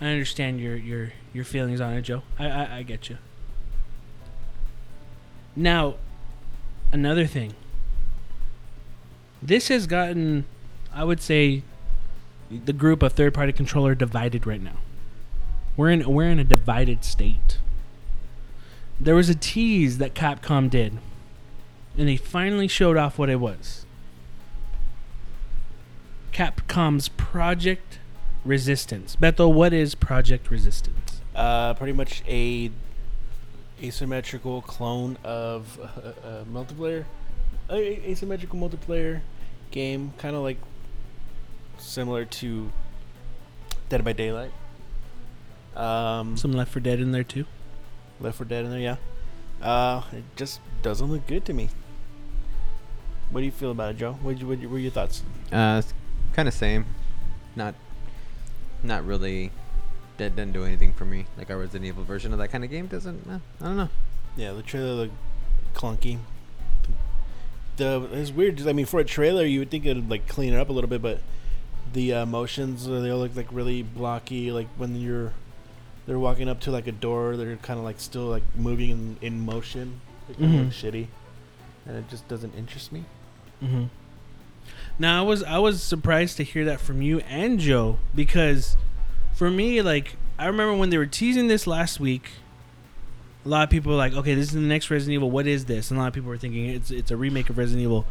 I understand your your your feelings on it, Joe. I I, I get you. Now, another thing. This has gotten, I would say, the group of third-party controller divided right now. We're in we're in a divided state. There was a tease that Capcom did and they finally showed off what it was. Capcom's Project Resistance. Beto, what is Project Resistance? Uh, pretty much a asymmetrical clone of uh, uh, multiplayer, a- asymmetrical multiplayer game, kind of like similar to Dead by Daylight. Um, Some Left 4 Dead in there too. Left 4 Dead in there, yeah. Uh, it just doesn't look good to me. What do you feel about it, Joe? What, what, what were your thoughts? Uh, kind of same. Not, not really. That didn't do anything for me. Like our Resident Evil version of that kind of game doesn't. Eh, I don't know. Yeah, the trailer looked clunky. The it's weird. I mean, for a trailer, you would think it'd like clean it up a little bit, but the uh, motions uh, they all look like really blocky. Like when you're they're walking up to like a door, they're kind of like still like moving in, in motion. It kind of Mhm. looks shitty, and it just doesn't interest me. Mm-hmm. Now I was I was surprised to hear that from you and Joe because for me like I remember when they were teasing this last week. A lot of people were like, "Okay, this is the next Resident Evil. What is this?" And a lot of people were thinking it's it's a remake of Resident Evil.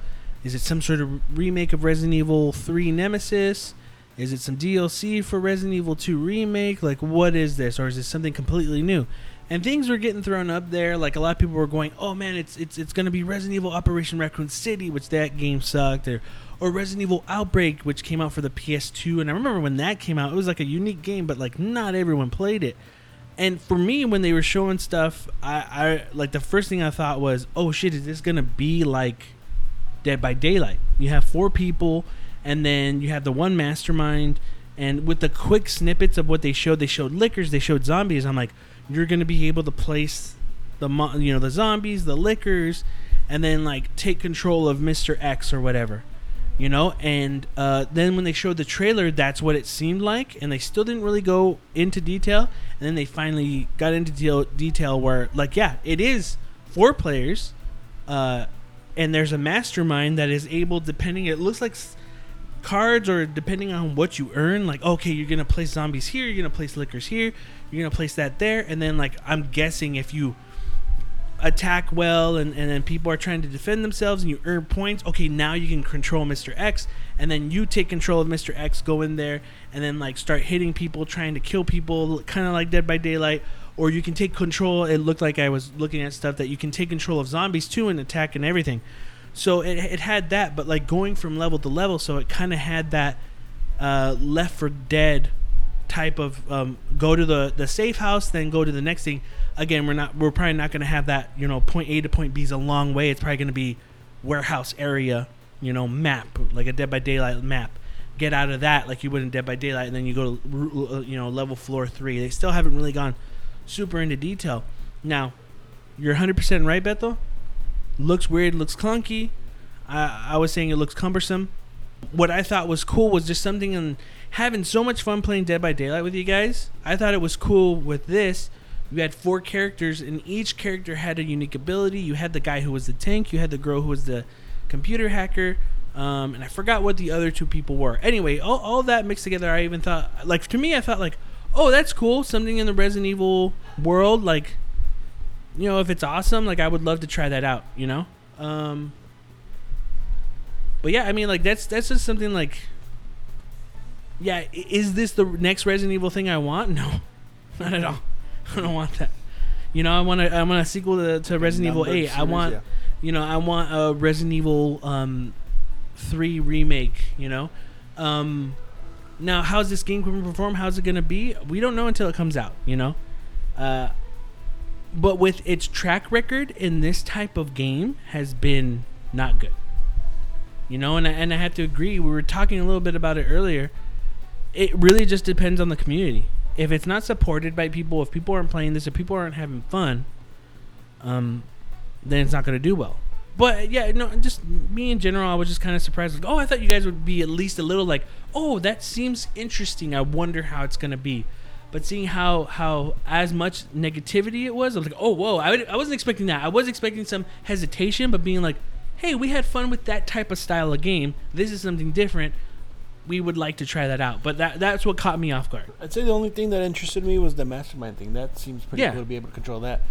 Is it some sort of remake of Resident Evil 3 Nemesis? Is it some DLC for Resident Evil 2 remake? Like what is this or is this something completely new? And things were getting thrown up there. Like a lot of people were going, "Oh man, it's it's it's going to be Resident Evil Operation Raccoon City, which that game sucked." Or or Resident Evil Outbreak, which came out for the PS2. And I remember when that came out, it was like a unique game, but like not everyone played it. And for me, when they were showing stuff, I, I like the first thing I thought was, oh shit, is this gonna be like Dead by Daylight? You have four people, and then you have the one mastermind. And with the quick snippets of what they showed, they showed lickers, they showed zombies. I'm like, you're gonna be able to place the you know the zombies, the lickers, and then like take control of Mister X or whatever you know? And uh, then when they showed the trailer that's what it seemed like and they still didn't really go into detail. And then they finally got into deal, detail where like yeah it is four players uh, and there's a mastermind that is able depending it looks like s- cards or depending on what you earn like okay you're gonna place zombies here you're gonna place lickers here you're gonna place that there and then like i'm guessing if you attack well and, and then people are trying to defend themselves and you earn points okay now you can control mr x and then you take control of mr x go in there and then like start hitting people trying to kill people kind of like dead by daylight. Or you can take control it looked like i was looking at stuff that you can take control of zombies too and attack and everything. So it, it had that but like going from level to level so it kind of had that uh, Left 4 Dead type of um, go to the the safe house then go to the next thing again we're not we're probably not going to have that you know point a to point b is a long way. It's probably going to be warehouse area you know map like a dead by daylight map. Get out of that like you would in dead by daylight and then you go to uh, you know level floor three. They still haven't really gone super into detail. Now you're 100% right beto looks weird looks clunky. I, I was saying it looks cumbersome. What I thought was cool was just something and having so much fun playing Dead by Daylight with you guys. I thought it was cool with this. You had four characters, and each character had a unique ability. You had the guy who was the tank. You had the girl who was the computer hacker. Um, and I forgot what the other two people were. Anyway, all, all that mixed together, I even thought, like, to me, I thought, like, oh, that's cool. Something in the Resident Evil world. Like, you know, if it's awesome, like, I would love to try that out, you know? Um, but yeah, I mean, like that's that's just something like, yeah, is this the next Resident Evil thing I want? No, not at all. I don't want that. You know, I want to. I want a sequel to, to Resident Evil Eight. I want, yeah. you know, I want a Resident Evil um, three remake. You know, um, now how's this game going to perform? How's it going to be? We don't know until it comes out. You know, uh, but with its track record in this type of game has been not good. You know, and I, and I have to agree. We were talking a little bit about it earlier. It really just depends on the community. If it's not supported by people, if people aren't playing this, if people aren't having fun, um, then it's not going to do well. But yeah, no, just me in general, I was just kind of surprised. Like, oh, I thought you guys would be at least a little like, oh, that seems interesting. I wonder how it's going to be. But seeing how how as much negativity it was, I was like, oh, whoa, I, I wasn't expecting that. I was expecting some hesitation, but being like, hey, we had fun with that type of style of game. This is something different. We would like to try that out. But that that's what caught me off guard. I'd say the only thing that interested me was the mastermind thing. That seems pretty Yeah. cool to be able to control that.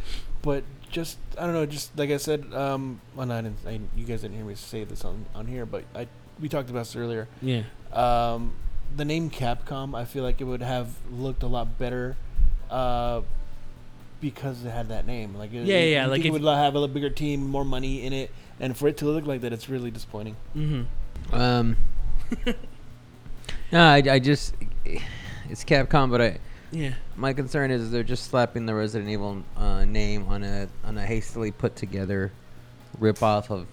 But just I don't know, just like I said, um, well, no, I didn't. I, you guys didn't hear me say this on on here, but I we talked about this earlier. Yeah. Um, the name Capcom, I feel like it would have looked a lot better, uh, because it had that name. Like, it, Yeah, it, yeah, you like it would have a little bigger team, more money in it, and for it to look like that, it's really disappointing. Mm-hmm. Um. no, I, I just it's Capcom, but I Yeah. my concern is they're just slapping the Resident Evil uh, name on a on a hastily put together rip off of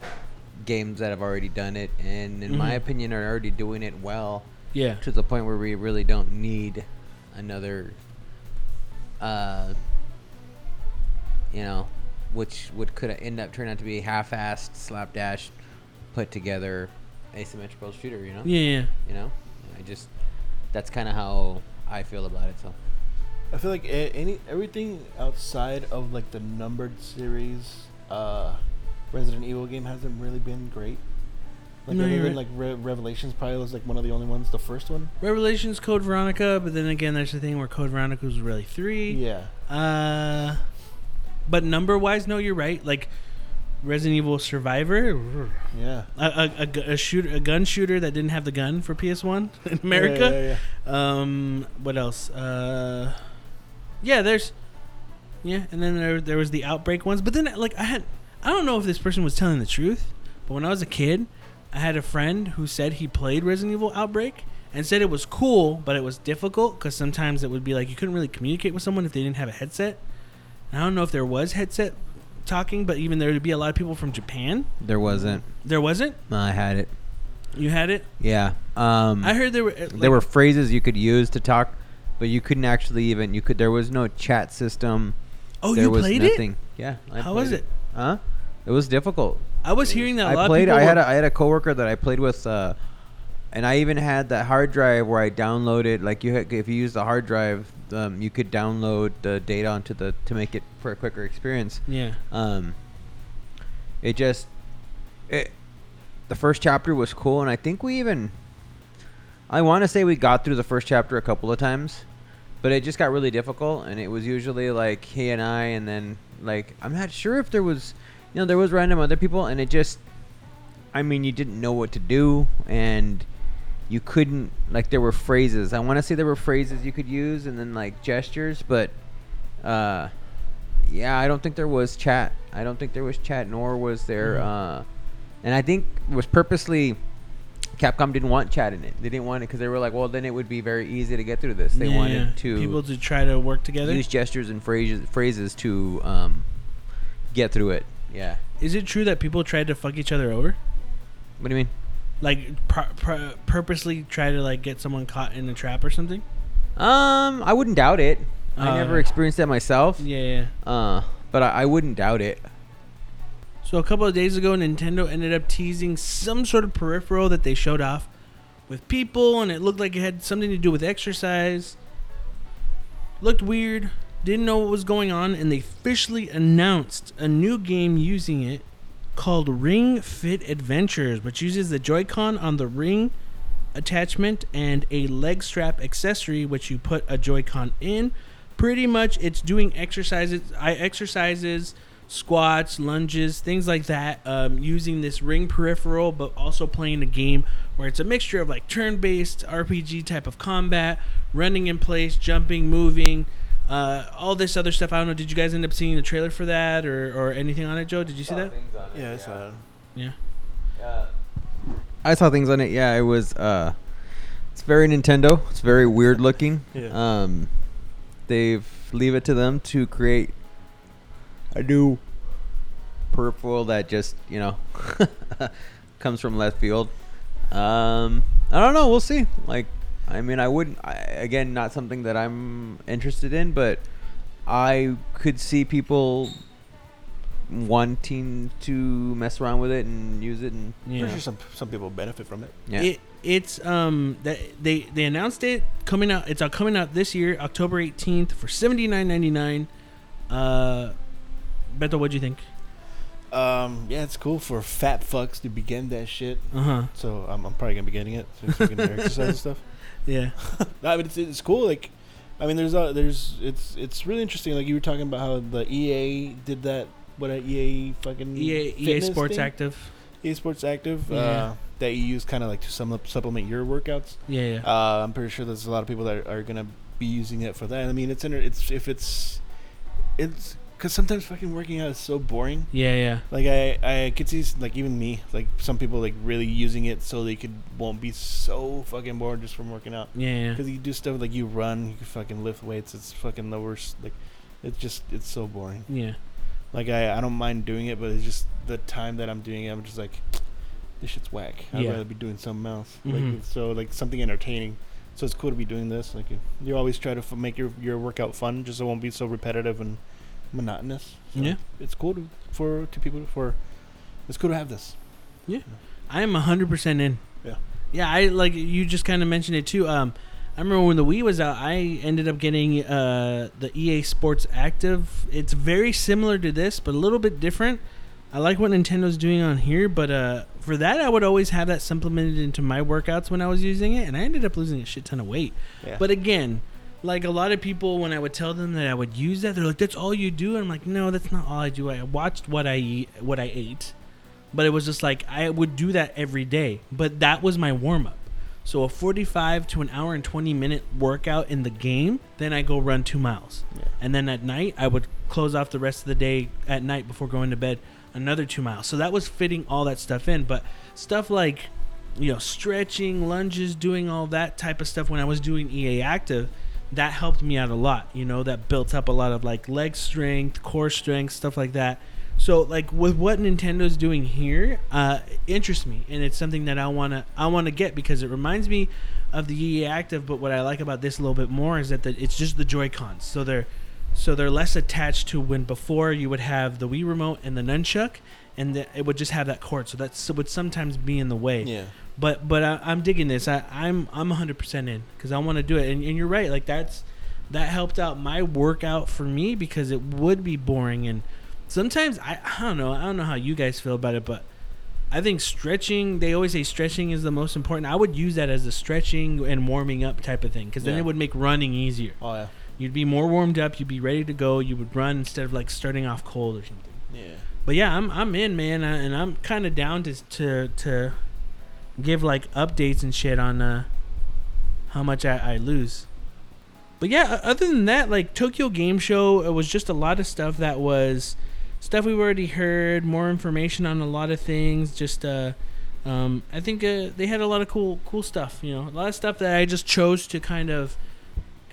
games that have already done it, and in my Mhm. opinion, are already doing it well Yeah. to the point where we really don't need another. Uh, you know, which would could end up turning out to be half-assed, slapdash, put together, asymmetrical shooter. You know Yeah. yeah. you know i just that's kind of how i feel about it so I feel like a- any everything outside of like the numbered series, uh, Resident Evil game hasn't really been great. Like No, other you're than right. like Re- Revelations, probably was like one of the only ones. The first one, Revelations Code Veronica, but then again, there's the thing where Code Veronica was really three. yeah. Uh, but number wise, no, you're right. Like Resident Evil Survivor, Yeah. a, a, a, a shooter, a gun shooter that didn't have the gun for PS1 in America. Yeah, yeah, yeah. Um, what else? Uh, yeah, there's, yeah, and then there there was the outbreak ones. But then like I had, I don't know if this person was telling the truth, but when I was a kid, I had a friend who said he played Resident Evil Outbreak and said it was cool, but it was difficult because sometimes it would be like you couldn't really communicate with someone if they didn't have a headset. And I don't know if there was headset talking, but even there would be a lot of people from Japan. there wasn't There wasn't. i had it You had it. yeah um I heard there were. uh, there were phrases you could use to talk but you couldn't actually even you could there was no chat system Oh, there you was played nothing it. yeah I How was played it? huh it was difficult I was hearing that a lot I played. of. I had a, I had a coworker that I played with, uh, and I even had that hard drive where I downloaded. Like you, had, if you use the hard drive, um, you could download the data onto the to make it for a quicker experience. yeah. Um, it just, it, the first chapter was cool, and I think we even, I want to say we got through the first chapter a couple of times, but it just got really difficult, and it was usually like he and I, and then like I'm not sure if there was, you know, there was random other people, and it just, I mean, you didn't know what to do, and you couldn't like there were phrases. I want to say there were phrases you could use, and then like gestures, but. Uh, yeah, I don't think there was chat. I don't think there was chat, nor was there. Mhm. Uh, and I think it was purposely. Capcom didn't want chat in it. They didn't want it because they were like, well, then it would be very easy to get through this. They Yeah, wanted yeah. to people to try to work together. use gestures and phrases phrases to um, get through it. Yeah. Is it true that people tried to fuck each other over? What do you mean? Like pr- pr- purposely try to like get someone caught in a trap or something? Um, I wouldn't doubt it. I Uh, never experienced that myself. Yeah, yeah. Uh, but I, I wouldn't doubt it. So a couple of days ago, Nintendo ended up teasing some sort of peripheral that they showed off with people, and it looked like it had something to do with exercise. Looked weird. Didn't know what was going on, and they officially announced a new game using it called Ring Fit Adventures, which uses the Joy-Con on the ring attachment and a leg strap accessory, which you put a Joy-Con in. Pretty much, it's doing exercises. I exercises, squats, lunges, things like that, um, using this ring peripheral, but also playing a game where it's a mixture of like turn-based RPG type of combat, running in place, jumping, moving. Uh, all this other stuff. I don't know. Did you guys end up seeing the trailer for that or, or anything on it, Joe? Did you see that? Yeah, it's uh, Yeah. I saw things on it. Yeah, it was. Uh, it's very Nintendo. It's very weird looking. Yeah. Um, they've leave it to them to create a new peripheral that just you know comes from left field. Um, I don't know. We'll see. Like, I mean, I wouldn't. I, again, not something that I'm interested in, but I could see people wanting to mess around with it and use it and Yeah. pretty sure some some people benefit from it. yeah. It it's um that they they announced it coming out. It's uh, coming out this year, October eighteenth for seventy nine ninety nine. Uh, Beto, what'd you think? Um, yeah, it's cool for fat fucks to begin that shit. Uh huh. So I'm, I'm probably gonna be getting it. So, so I can do exercise and stuff. Yeah. I mean, it's, it's cool. Like, I mean, there's uh, there's it's it's really interesting. Like you were talking about how the EA did that. What a EA fucking EA EA Sports thing? Active. EA Sports Active. Yeah. Uh, that you use kind of like to sum supplement your workouts. Yeah, yeah. Uh, I'm pretty sure there's a lot of people that are, are gonna be using it for that. I mean, it's inter- it's if it's it's because sometimes fucking working out is so boring. yeah, yeah. Like I I could see like even me like some people like really using it so they could won't be so fucking bored just from working out. Yeah, yeah. Because you do stuff like you run, you can fucking lift weights. It's fucking the worst. Like, it's just it's so boring. Yeah. Like I I don't mind doing it, but it's just the time that I'm doing it. I'm just like, this shit's whack. I'd Yeah. rather be doing something else. Mhm. Like so like something entertaining. So it's cool to be doing this. Like you, you always try to f- make your your workout fun, just so it won't be so repetitive and monotonous. So Yeah. it's cool to, for to people for. It's cool to have this. Yeah, I am hundred percent in. Yeah. Yeah, I like you just kind of mentioned it too. Um, I remember when the Wii was out, I ended up getting uh the EA Sports Active. It's very similar to this, but a little bit different. I like what Nintendo's doing on here, but uh, for that, I would always have that supplemented into my workouts when I was using it, and I ended up losing a shit ton of weight. Yeah. But again, like a lot of people, when I would tell them that I would use that, they're like, "That's all you do," and I'm like, "No, that's not all I do. I watched what I eat, what I ate, but it was just like I would do that every day. But that was my warm up. So a 45 to an hour and 20 minute workout in the game, then I go run two miles, Yeah. and then at night I would close off the rest of the day at night before going to bed another two miles. So that was fitting all that stuff in, but stuff like you know stretching, lunges, doing all that type of stuff when I was doing EA Active that helped me out a lot. You know, that built up a lot of like leg strength, core strength, stuff like that. So like with what Nintendo's doing here, uh, interests me, and it's something that I wanna I wanna get because it reminds me of the EA Active. But what I like about this a little bit more is that the, it's just the Joy Cons, so they're so they're less attached to when before you would have the Wii remote and the nunchuck, and the, it would just have that cord. So that would sometimes be in the way Yeah. but but I, I'm digging this. I, I'm I'm 100 percent in because I want to do it. And, and you're right. Like that's that helped out my workout for me because it would be boring and sometimes I, I don't know. I don't know how you guys feel about it, but I think stretching. They always say stretching is the most important. I would use that as a stretching and warming up type of thing because then Yeah. it would make running easier. Oh yeah. You'd be more warmed up. You'd be ready to go. You would run instead of like starting off cold or something. Yeah. But yeah, I'm I'm in, man, uh, and I'm kind of down to to to give like updates and shit on uh how much I, I lose. But yeah, other than that, like Tokyo Game Show, it was just a lot of stuff that was stuff we've already heard, more information on a lot of things. Just uh, um, I think uh, they had a lot of cool cool stuff. You know, a lot of stuff that I just chose to kind of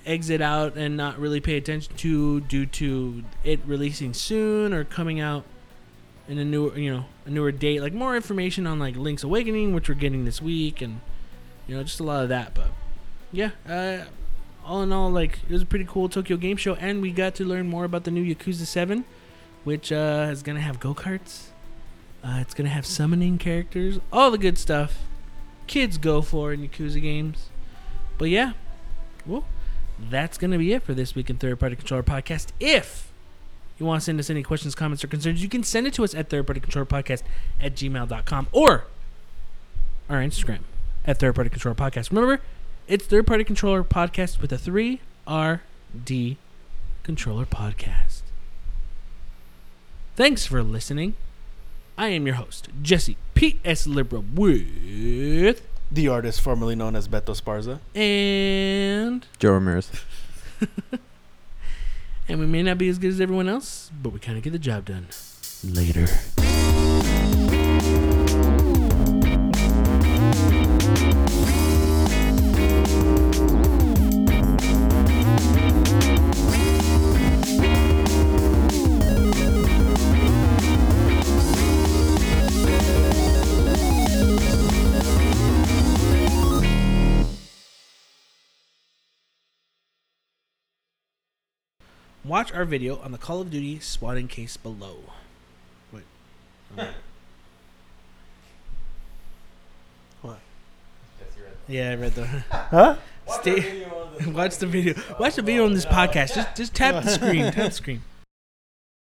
exit out and not really pay attention to due to it releasing soon or coming out in a newer you know a newer date like more information on like link's awakening which we're getting this week and you know just a lot of that but yeah uh all in all like it was a pretty cool tokyo game show and we got to learn more about the new yakuza 7 which uh is gonna have go-karts uh it's gonna have summoning characters all the good stuff. Kids go for in yakuza games. But yeah well that's gonna be it for this week in third party controller podcast. If you want to send us any questions, comments, or concerns, you can send it to us at thirdpartycontrollerpodcast at gmail.com or our Instagram at Third Party Controller Podcast. Remember, it's Third Party Controller Podcast with a 3RD Controller Podcast. Thanks for listening. I am your host, Jesse P.S. Libra with The artist formerly known as Beto Sparza. and Joe Ramirez. and we may not be as good as everyone else, but we kind of get the job done. Later. Watch our video on the Call of Duty spawning case below. Wait. What? Yeah, I read the. Huh? Stay. Watch the video. Watch the video on this podcast. Just just tap the screen. Tap the screen.